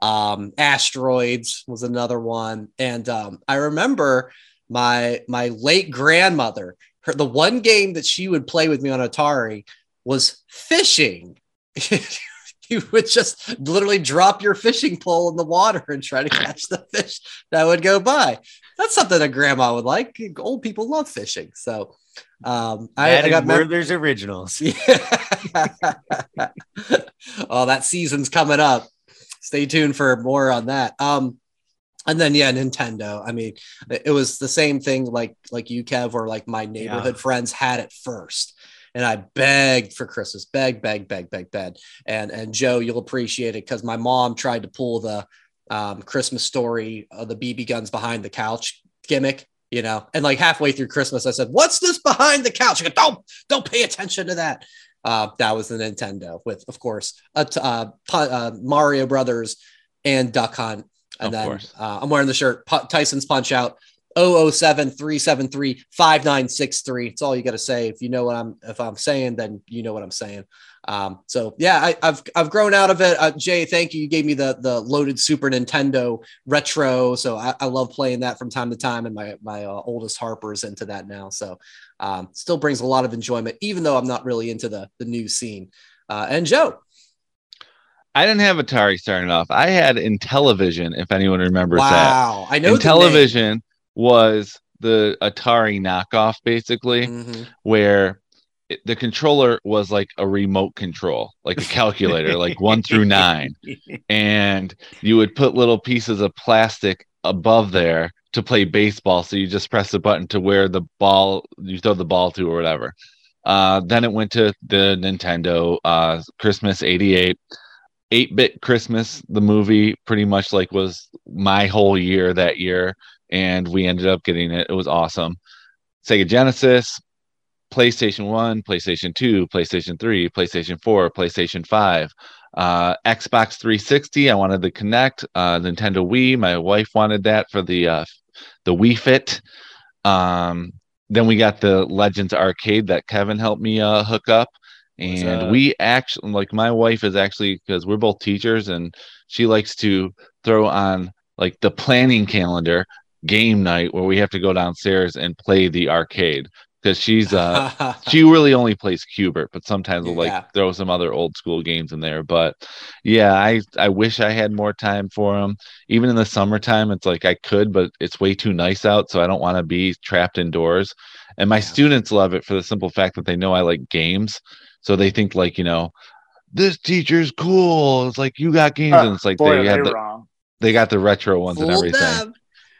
Um, asteroids was another one, and um, I remember my my late grandmother. Her the one game that she would play with me on Atari was fishing. you would just literally drop your fishing pole in the water and try to catch the fish that would go by. That's something a grandma would like. Old people love fishing, so. Um, I, I got mem- originals. yeah. oh, that season's coming up. Stay tuned for more on that. Um, and then yeah, Nintendo. I mean, it was the same thing like like you, Kev, or like my neighborhood friends had it first. and I begged for Christmas, beg, beg, beg, beg, beg. And and Joe, you'll appreciate it because my mom tried to pull the um, Christmas story of the BB guns behind the couch gimmick, you know, and like halfway through Christmas, I said, "What's this behind the couch?" Go, "Don't, don't pay attention to that." Uh, that was the Nintendo with, of course, a uh, uh, Mario Brothers and Duck Hunt. And Of then uh, I'm wearing the shirt Pu- Tyson's Punch Out 007 373 5963. It's all you got to say. If you know what I'm, if I'm saying, then you know what I'm saying. Um, so yeah, I, I've I've grown out of it. Uh, Jay, thank you. You gave me the the loaded Super Nintendo retro, so I, I love playing that from time to time. And my my uh, oldest Harper is into that now, so um, still brings a lot of enjoyment, even though I'm not really into the the new scene. Uh, and Joe, I didn't have Atari starting off. I had Intellivision, if anyone remembers that. wow, I know Intellivision was the Atari knockoff, basically. Mhm. where it, the controller was like a remote control, like a calculator, like one through nine. And you would put little pieces of plastic above there to play baseball. So you just press the button to where the ball, you throw the ball to or whatever. Uh, then it went to the Nintendo uh, Christmas 88. 8 bit Christmas, the movie pretty much like was my whole year that year. And we ended up getting it. It was awesome. Sega Genesis, PlayStation 1, PlayStation 2, PlayStation 3, PlayStation 4, PlayStation 5, uh, Xbox 360. I wanted the Kinect, uh, Nintendo Wii. My wife wanted that for the uh, the Wii Fit. Um, then we got the Legends Arcade that Kevin helped me uh, hook up. And we actually, like, my wife is actually because we're both teachers, and she likes to throw on like the planning calendar game night where we have to go downstairs and play the arcade because she's uh she really only plays Q*bert, but sometimes we'll like Yeah. throw some other old school games in there. But yeah, I I wish I had more time for them. Even in the summertime, it's like I could, but it's way too nice out, so I don't want to be trapped indoors. And my Yeah. students love it for the simple fact that they know I like games, so they think like you know. This teacher's cool. It's like you got games, and it's like Boy, they had the, wrong. they got the retro ones and everything. them.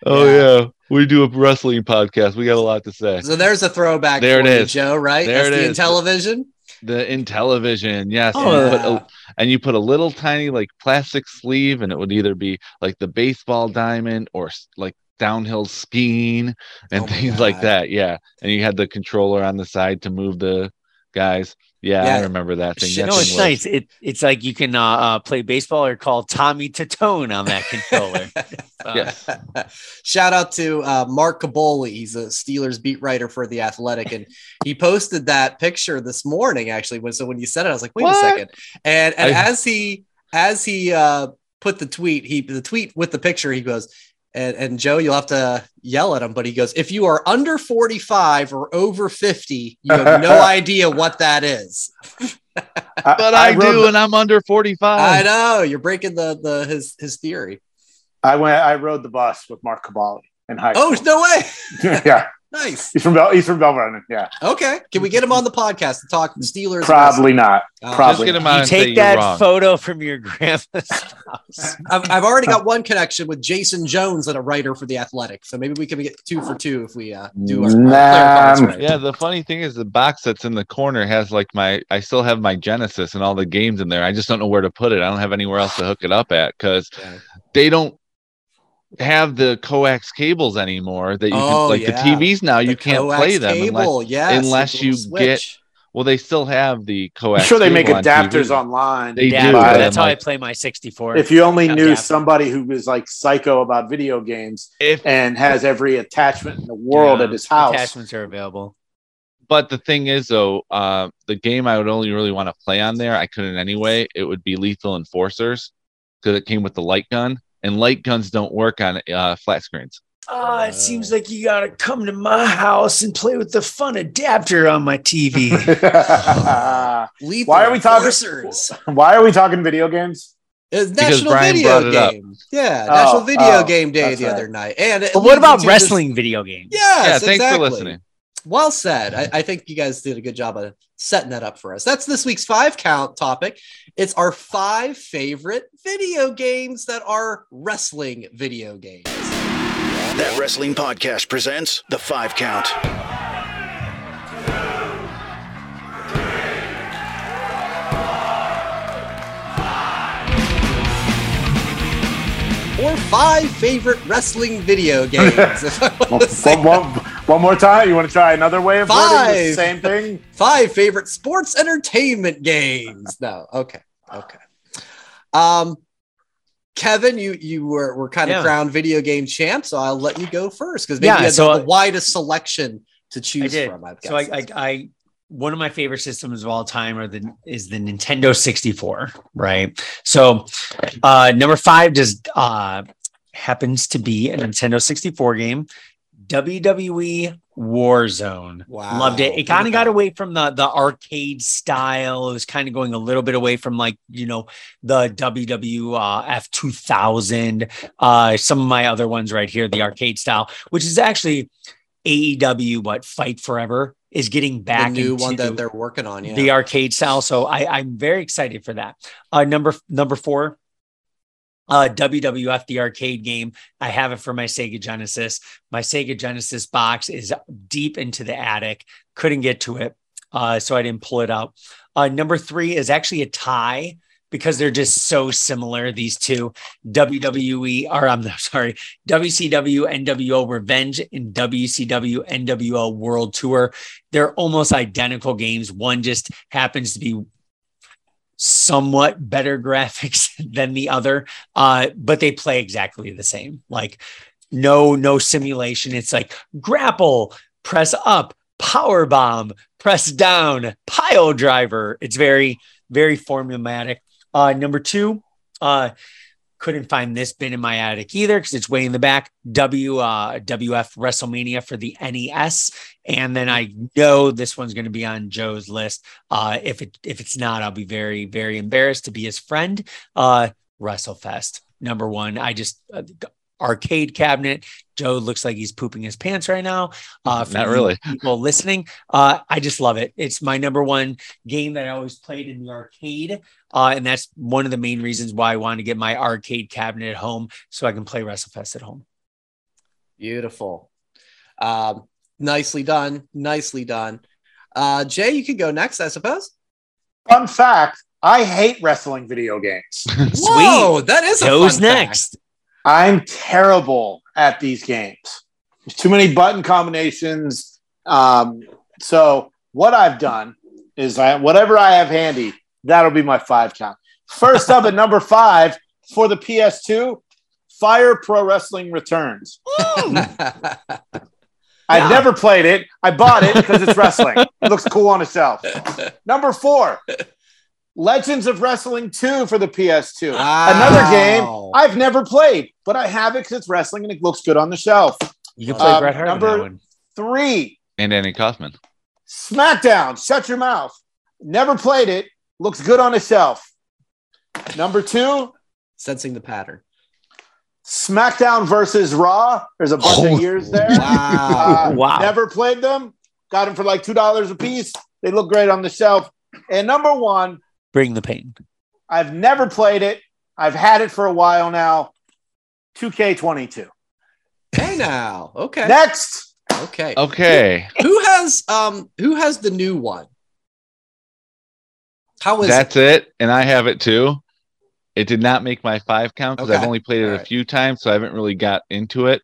Oh Yeah. yeah. we do a wrestling podcast. We got a lot to say. So there's a throwback. There it. Joe. Right? There That's it the is. Intellivision. The Intellivision, yes. Oh, and, you put oh, yeah. a, and you put a little tiny like plastic sleeve, and it would either be like the baseball diamond or like downhill skiing and Oh things like that. Yeah, and you had the controller on the side to move the guys. Yeah, Yeah. I remember that thing. Shit, That no, thing it's was- nice. It, it's like you can uh, uh, play baseball or call Tommy Tutone on that controller. Uh, Yes. Shout out to uh, Mark Kaboly. He's a Steelers beat writer for the Athletic, and he posted that picture this morning. Actually, when so when you said it, I was like, wait What? a second. And and I- as he as he uh, put the tweet, he the tweet with the picture, he goes. And, and Joe, you'll have to yell at him, but he goes, if you are under 45 or over 50, you have no idea what that is. But I, rode do, the- and I'm under 45. I know you're breaking the the his his theory. I went. I rode the bus with Mark Kaboly in high Oh no way! yeah, nice. he's from Bel- he's from Belle Vernon. Yeah, Okay, can we get him on the podcast to talk Steelers? probably not. Uh, Just Probably. get him not. You take that wrong. photo from your grandma's house. I've, I've already got one connection with Jason Jones and a writer for the Athletic, so maybe we can get two for two if we uh, do our, our Nah. right. Yeah, the funny thing is the box that's in the corner has like my I still have my Genesis and all the games in there. I just don't know where to put it. I don't have anywhere else to hook it up at because Yeah. they don't have the coax cables anymore that you Oh, can like yeah. the TVs now The you can't play them unless yes, unless the little you get well they still have the coax I'm coax. sure they make cable on adapters TV. online. They Yeah, do, but but that's how like- I play my 64. If you only knew Adapter. somebody who was like psycho about video games If and has every attachment in the world Yeah, at his house, Attachments are available. but the thing is though, uh, the game I would only really want to play on there, I couldn't anyway. It would be Lethal Enforcers because it came with the light gun, and light guns don't work on uh, flat screens. Oh, it seems like you got to come to my house and play with the fun adapter on my TV. Why are we talking- Why are we talking video games? It's National Brian Video brought it up. Game. Yeah, Oh, National Video oh, Game Day the right. other night. And but what about into this- wrestling video games? Yes, yeah, thanks exactly. for listening. Well said. I, I think you guys did a good job of setting that up for us. That's this week's five count topic. It's our five favorite video games that are wrestling video games. That Wrestling Podcast presents The Five Count. Your five favorite wrestling video games. if I want to say one, one, one more time. You want to try another way of wording Five. the same thing? five favorite sports entertainment games. No, okay, okay. Um, Kevin, you you were were kind of Yeah. crowned video game champ, so I'll let you go first because maybe Yeah, you had so the, I- widest selection to I choose did. from. I've So I. I, I, one of my favorite systems of all time are the is the Nintendo 64, right? So, uh, number five just uh happens to be a Nintendo 64 game, WWE Warzone. Wow. Loved it. It kind of got away from the the arcade style. It was kind of going a little bit away from like you know the WWF 2000. Uh, some of my other ones right here, the arcade style, which is actually AEW. What Fight Forever is getting the back new into one that they're working on. Yeah. the arcade style. So I, I'm very excited for that. Uh, number number four, uh, WWF the arcade game. I have it for my Sega Genesis. My Sega Genesis box is deep into the attic. Couldn't get to it, uh, so I didn't pull it out. Uh, number three is actually a tie because they're just so similar. These two WWE, or I'm sorry, WCW NWO Revenge and WCW NWO World Tour. They're almost identical games. One just happens to be somewhat better graphics than the other, uh, but they play exactly the same. Like no, no simulation. It's like grapple, press up, power bomb, press down, pile driver. It's very, very formulatic. Uh, number two, uh, couldn't find this bin in my attic either because it's way in the back. W uh, WF WrestleMania for the NES, and then I know this one's going to be on Joe's list. Uh, if it if it's not, I'll be very very embarrassed to be his friend. Uh, WrestleFest number one. I just uh, arcade cabinet. Joe looks like he's pooping his pants right now. Uh, for Not really. people listening. Uh, I just love it. It's my number one game that I always played in the arcade. Uh, and that's one of the main reasons why I wanted to get my arcade cabinet at home so I can play WrestleFest at home. Beautiful. Um, nicely done. Nicely done. Uh, Jay, you can go next, I suppose. Fun fact I hate wrestling video games. Whoa, that is a Joe's fun fact. next. I'm terrible at these games. There's too many button combinations. Um, so what I've done is I whatever I have handy, that'll be my five count. First up at number five for the PS2, Fire Pro Wrestling Returns. I've Yeah. never played it. I bought it because it's wrestling. It looks cool on a shelf. Number four, Legends of Wrestling 2 for the PS2. Another game I've never played, but I have it because it's wrestling and it looks good on the shelf. You can play Um, Bret Hart in number- that one. Three, and Andy Kaufman. SmackDown. Shut your mouth. Never played it. Looks good on a shelf. Number two, Sensing the pattern. SmackDown versus Raw. There's a bunch Oh. of years there. Wow. Uh, Wow. Never played them. Got them for like two dollars a piece. They look great on the shelf. And number one, Bring the pain. I've never played it. I've had it for a while now. 2K22. hey now. Okay. Next, okay. Okay, Who has um who has the new one? How is that's it, and I have it too. It did not make my five count because I've only played it All a right. few times, so I haven't really got into it.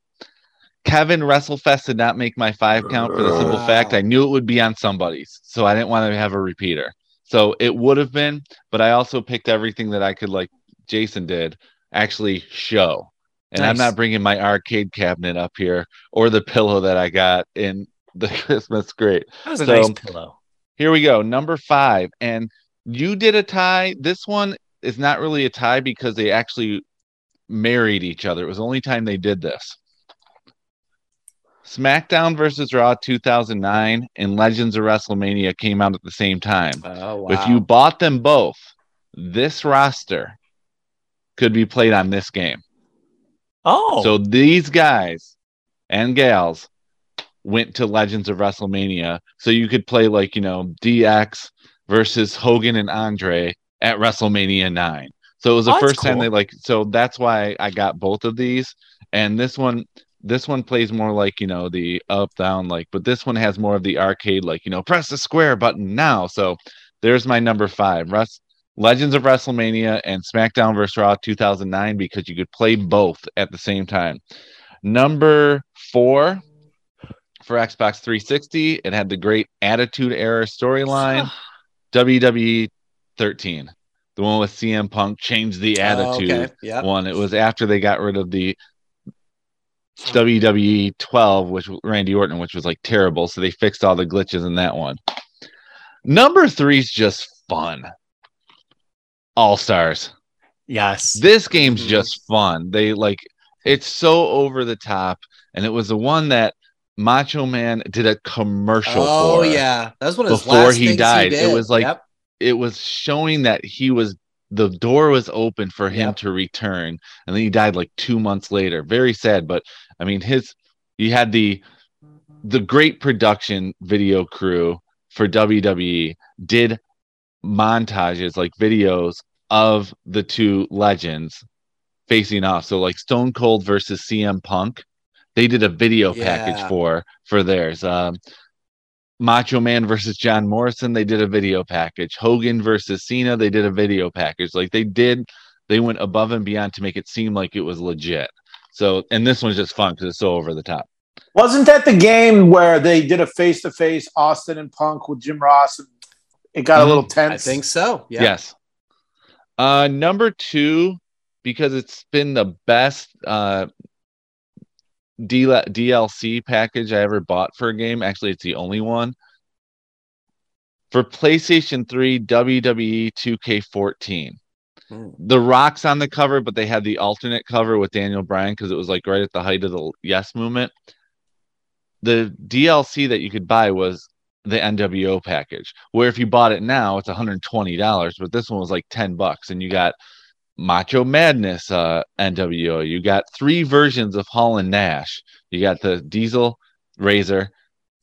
Kevin WrestleFest did not make my five count for the simple fact I knew it would be on somebody's, so I didn't want to have a repeater. So it would have been, but I also picked everything that I could, like Jason did, actually show. And I'm not bringing my arcade cabinet up here or the pillow that I got in the Christmas crate. That was a So- nice pillow. Here we go. Number five. And you did a tie. This one is not really a tie because they actually married each other. It was the only time they did this. SmackDown versus Raw 2009 and Legends of WrestleMania came out at the same time. Oh wow. If you bought them both, this roster could be played on this game. Oh, So these guys and gals went to Legends of WrestleMania. So you could play like, you know, DX versus Hogan and Andre at WrestleMania 9. So it was the Oh, first time they like so that's why I got both of these. And this one this one plays more like, you know, the up down like but this one has more of the arcade like, you know, press the square button now. So there's my number 5. Rest Legends of WrestleMania and SmackDown vs. Raw 2009 because you could play both at the same time. Number four for Xbox 360, it had the great Attitude Era storyline. WWE 13, the one with CM Punk changed the Oh, attitude okay. Yeah. one. It was after they got rid of the WWE 12, which Randy Orton, which was like terrible. So they fixed all the glitches in that one. Number three is just fun. All stars. Yes. This game's Mhm. just fun. They like it's so over the top, and it was the one that Macho Man did a commercial Oh for. yeah, that was one of before he died. It did. was like- Yep. it was showing that he was the door was open for him Yep. to return and then he died like two months later very sad but i mean his he had the the great production video crew for wwe did montages like videos of the two legends facing off so like stone cold versus cm punk they did a video package for for theirs um Macho Man versus John Morrison, they did a video package. Hogan versus Cena, they did a video package. Like they did, they went above and beyond to make it seem like it was legit. So, and this one's just fun because it's so over the top. Wasn't that the game where they did a face to face Austin and Punk with Jim Ross? And it got Mhm. a little tense. I think so. Yeah. Yes. Uh, number two, because it's been the best uh, D- DLC package I ever bought for a game. Actually, it's the only one. For PlayStation 3, WWE 2K14. The Rock's on the cover, but they had the alternate cover with Daniel Bryan because it was like right at the height of the Yes movement. The DLC that you could buy was the NWO package, where if you bought it now, it's $120, but this one was like 10 bucks, and you got Macho Madness uh, NWO. You got three versions of Hall and Nash. You got the Diesel, Razor,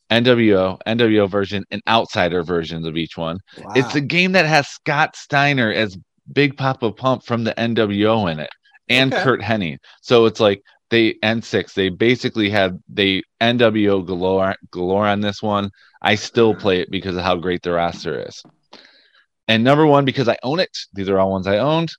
NWO, NWO version, and Outsider versions of each one. Wow. It's a game that has Scott Steiner as Big Papa Pump from the NWO in it, and Okay. Curt Hennig. So it's like they N6. They basically had they NWO galore galore on this one. I still play it because of how great the roster is. And number one, because I own it. These are all ones I owned.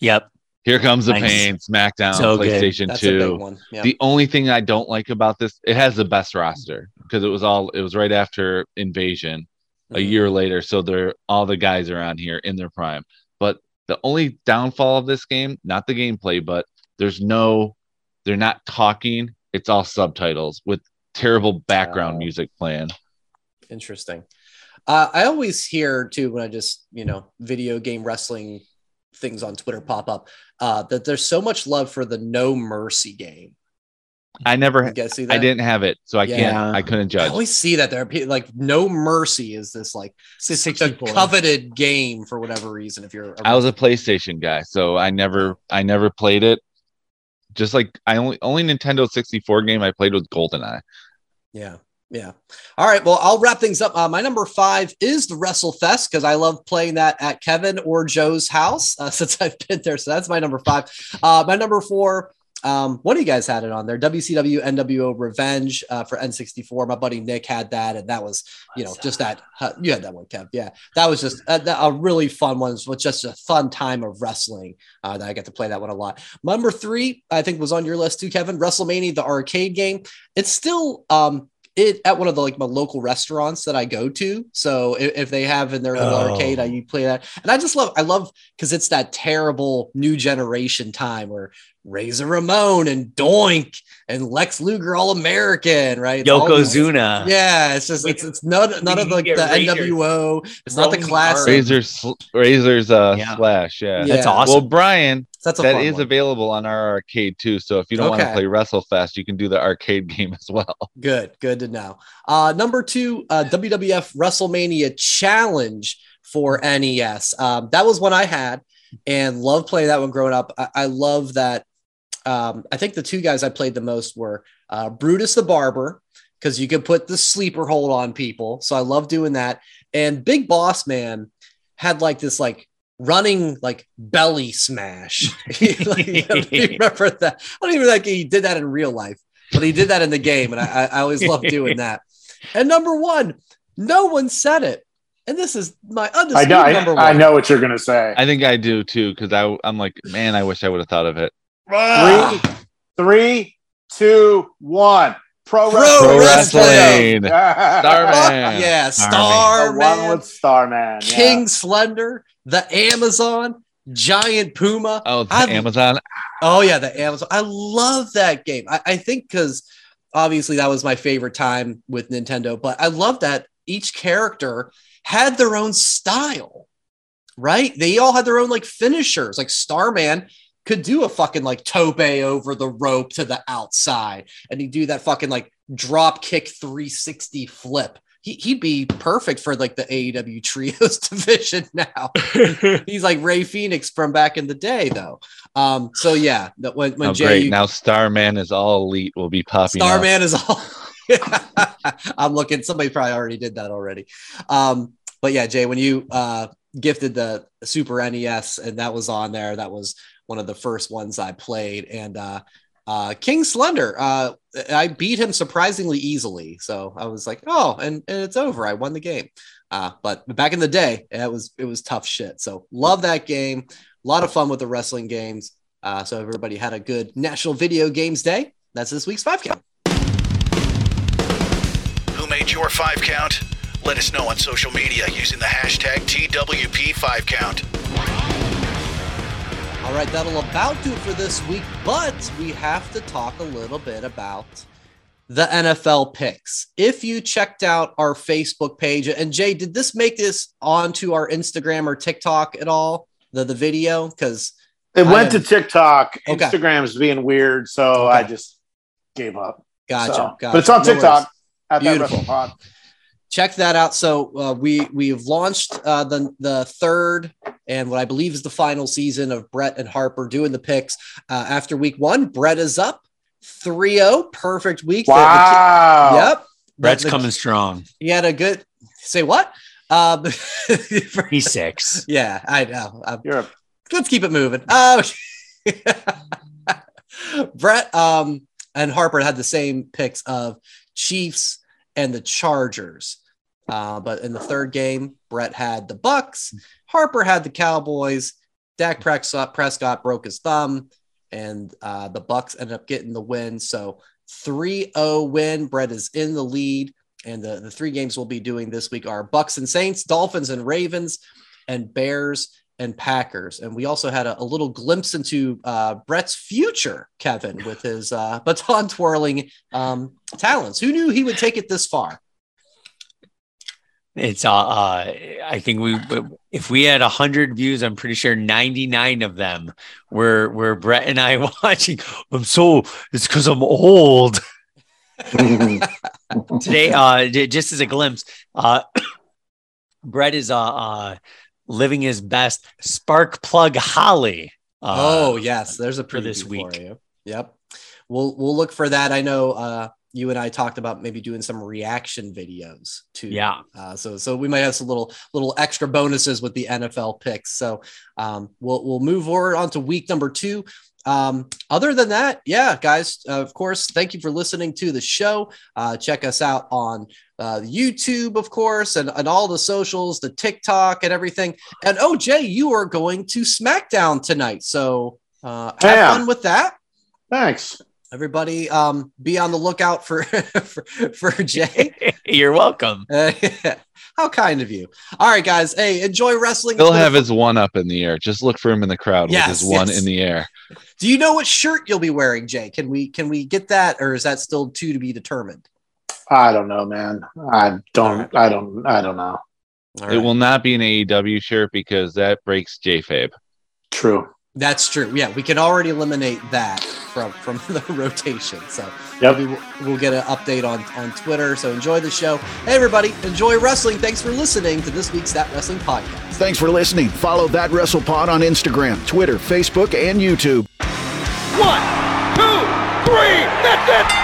Yep. Here comes the Nice. pain. SmackDown, So. PlayStation That's a big 2. one. Yeah. The only thing I don't like about this, it has the best roster because it was all it was right after Invasion a year later. So they're all the guys are on here in their prime. But the only downfall of this game, not the gameplay, but there's no they're not talking. It's all subtitles with terrible background Oh. music playing. Interesting. Uh, I always hear too when I just you know video game wrestling things on Twitter pop up uh, that there's so much love for the No Mercy game. I never You guys see that? I didn't have it, so I Yeah. can't I couldn't judge. I always see that there are people like No Mercy is this like It's a such a coveted game for whatever reason. If you're, a I was a PlayStation guy, so I never I never played it. Just like I only only Nintendo 64 game I played was GoldenEye. Yeah. Yeah. All right. Well, I'll wrap things up. Uh, my number five is the WrestleFest because I love playing that at Kevin or Joe's house uh, since I've been there. So that's my number five. Uh, my number four, um, one of you guys had it on there WCW NWO Revenge uh, for N64. My buddy Nick had that. And that was, you know, just that. Uh, you had that one, Kev. Yeah. That was just a, a really fun one. It was just a fun time of wrestling uh, that I got to play that one a lot. Number three, I think was on your list too, Kevin. WrestleMania, the arcade game. It's still um it at one of the like my local restaurants that I go to. So if, if they have in their little Oh. arcade, I you play that. And I just love I love because it's that terrible new generation time where Razor Ramon and Doink and Lex Luger all American, right? All these- Yokozuna. Yeah, it's just it's it's none none of You the, the Razor NWO. It's not the classic. cards. Razor sl- Razor's uh Yeah. slash, yeah. Yeah. That's Well. Brian, That's a that fun is one. available on our arcade too. So if you don't want to play WrestleFest, you can do the arcade game as well. Good, good to know. Uh, number two, uh, WWF WrestleMania Challenge for NES. Um, that was one I had and loved playing that one growing up. I, I love that. Um, I think the two guys I played the most were uh, Brutus the Barber, because you could put the sleeper hold on people. So I love doing that. And Big Boss Man had like this like running like belly smash. Like, you remember that? I don't even think he did that in real life, but he did that in the game, and I, I I always love doing that. And number one, no one said it. and this is my I undisputed number one. I, I know what you're gonna say. I think I do too because I I'm like, man, I wish I would have thought of it. Three, three, two, one. Pro, Pro Pro wrestling. wrestling. Starman. Starman. yeah, Starman. The one with Starman. yeah. King Slender, the Amazon, Giant Puma. Oh, the I've- Amazon. Oh yeah, the Amazon. I love that game. I, I think because obviously that was my favorite time with Nintendo, but I love that each character had their own style, right? They all had their own like finishers. Like Starman could do a fucking like tope over the rope to the outside, and he'd do that fucking like drop kick 360 flip. He, he'd be perfect for like the AEW trios division now. He's like Rey Fenix from back in the day, though. Um, so yeah, that when when Oh, Jay great! you- Now Starman is all elite. Will be popping. up. Starman is all. I'm looking. Somebody probably already did that already. Um, but yeah, Jay, when you uh, gifted the Super NES and that was on there, that was one of the first ones I played. And uh, uh, King Slender, uh, I beat him surprisingly easily. So I was like, oh, and, and it's over. I won the game. Uh, but back in the day, it was it was tough shit. So love that game. A lot of fun with the wrestling games. Uh, so everybody had a good National Video Games Day. That's this week's five count. Who made your five count? Let us know on social media using the hashtag TWP5Count. All right, that'll about do it for this week, but we have to talk a little bit about the NFL picks. If you checked out our Facebook page, and Jay, did this make this onto our Instagram or TikTok at all? The the video? Because It I went am- to TikTok. Okay. Instagram's being weird, so Okay. I just gave up. gotcha, So- gotcha. But it's on TikTok. At that Beautiful. Wrestle Pod. Check that out. So uh, we we've launched uh, the the third and what I believe is the final season of Brett and Harper doing the picks. Uh, after week one, Brett is up 3-0, perfect week. The- the Wow. yep. Brett's The- the- coming strong. He had a good say what? Um, He's six. yeah, I know. Um, You're a let's keep it moving. Oh, Brett um, and Harper had the same picks of Chiefs and the Chargers. Uh, but in the third game, Brett had the Bucks. Harper had the Cowboys. Dak Prescott, broke his thumb, and uh, the Bucks ended up getting the win. So 3-0 win. Brett is in the lead. And the, the three games we'll be doing this week are Bucks and Saints, Dolphins and Ravens, and Bears and Packers. And we also had a, a little glimpse into uh, Brett's future, Kevin, with his uh, baton twirling um, talents. Who knew he would take it this far? It's uh, uh I think we if we had hundred views, I'm pretty sure 99 of them were were Brett and I watching. I'm so it's because I'm old. Today, uh just as a glimpse, uh Brett is uh, uh living his best spark plug holly. Uh, oh yes, there's a for this preview week. for you. Yep, we'll we'll look for that. I know uh, you and I talked about maybe doing some reaction videos too. Yeah. Uh, so so we might have some little little extra bonuses with the NFL picks. So um, we'll we'll move forward on to week number two. Um, other than that, yeah, guys, uh, of course, thank you for listening to the show. Uh, check us out on uh, YouTube, of course, and, and all the socials, the TikTok and everything. And oh, Jay, you are going to SmackDown tonight. So uh, have Yeah. fun with that. Thanks. Everybody, um, be on the lookout for for, for Jay. You're welcome. Uh, how kind of you. All right, guys. Hey, enjoy wrestling. He'll It's been a have his one up in the air. Just look for him in the crowd Yes, with his one yes. in the air. Do you know what shirt you'll be wearing, Jay? Can we can we get that, or is that still two to be determined? I don't know, man. I don't. I don't. I don't know. All It will not be an AEW shirt because that breaks J-Fabe. True. That's true. Yeah, we can already eliminate that from from the rotation. So Yep. maybe we'll, we'll get an update on on Twitter. So enjoy the show. Hey, everybody, enjoy wrestling. Thanks for listening to this week's That Wrestling Podcast. Thanks for listening. Follow That Wrestle Pod on Instagram, Twitter, Facebook, and YouTube. One, two, three. That's it.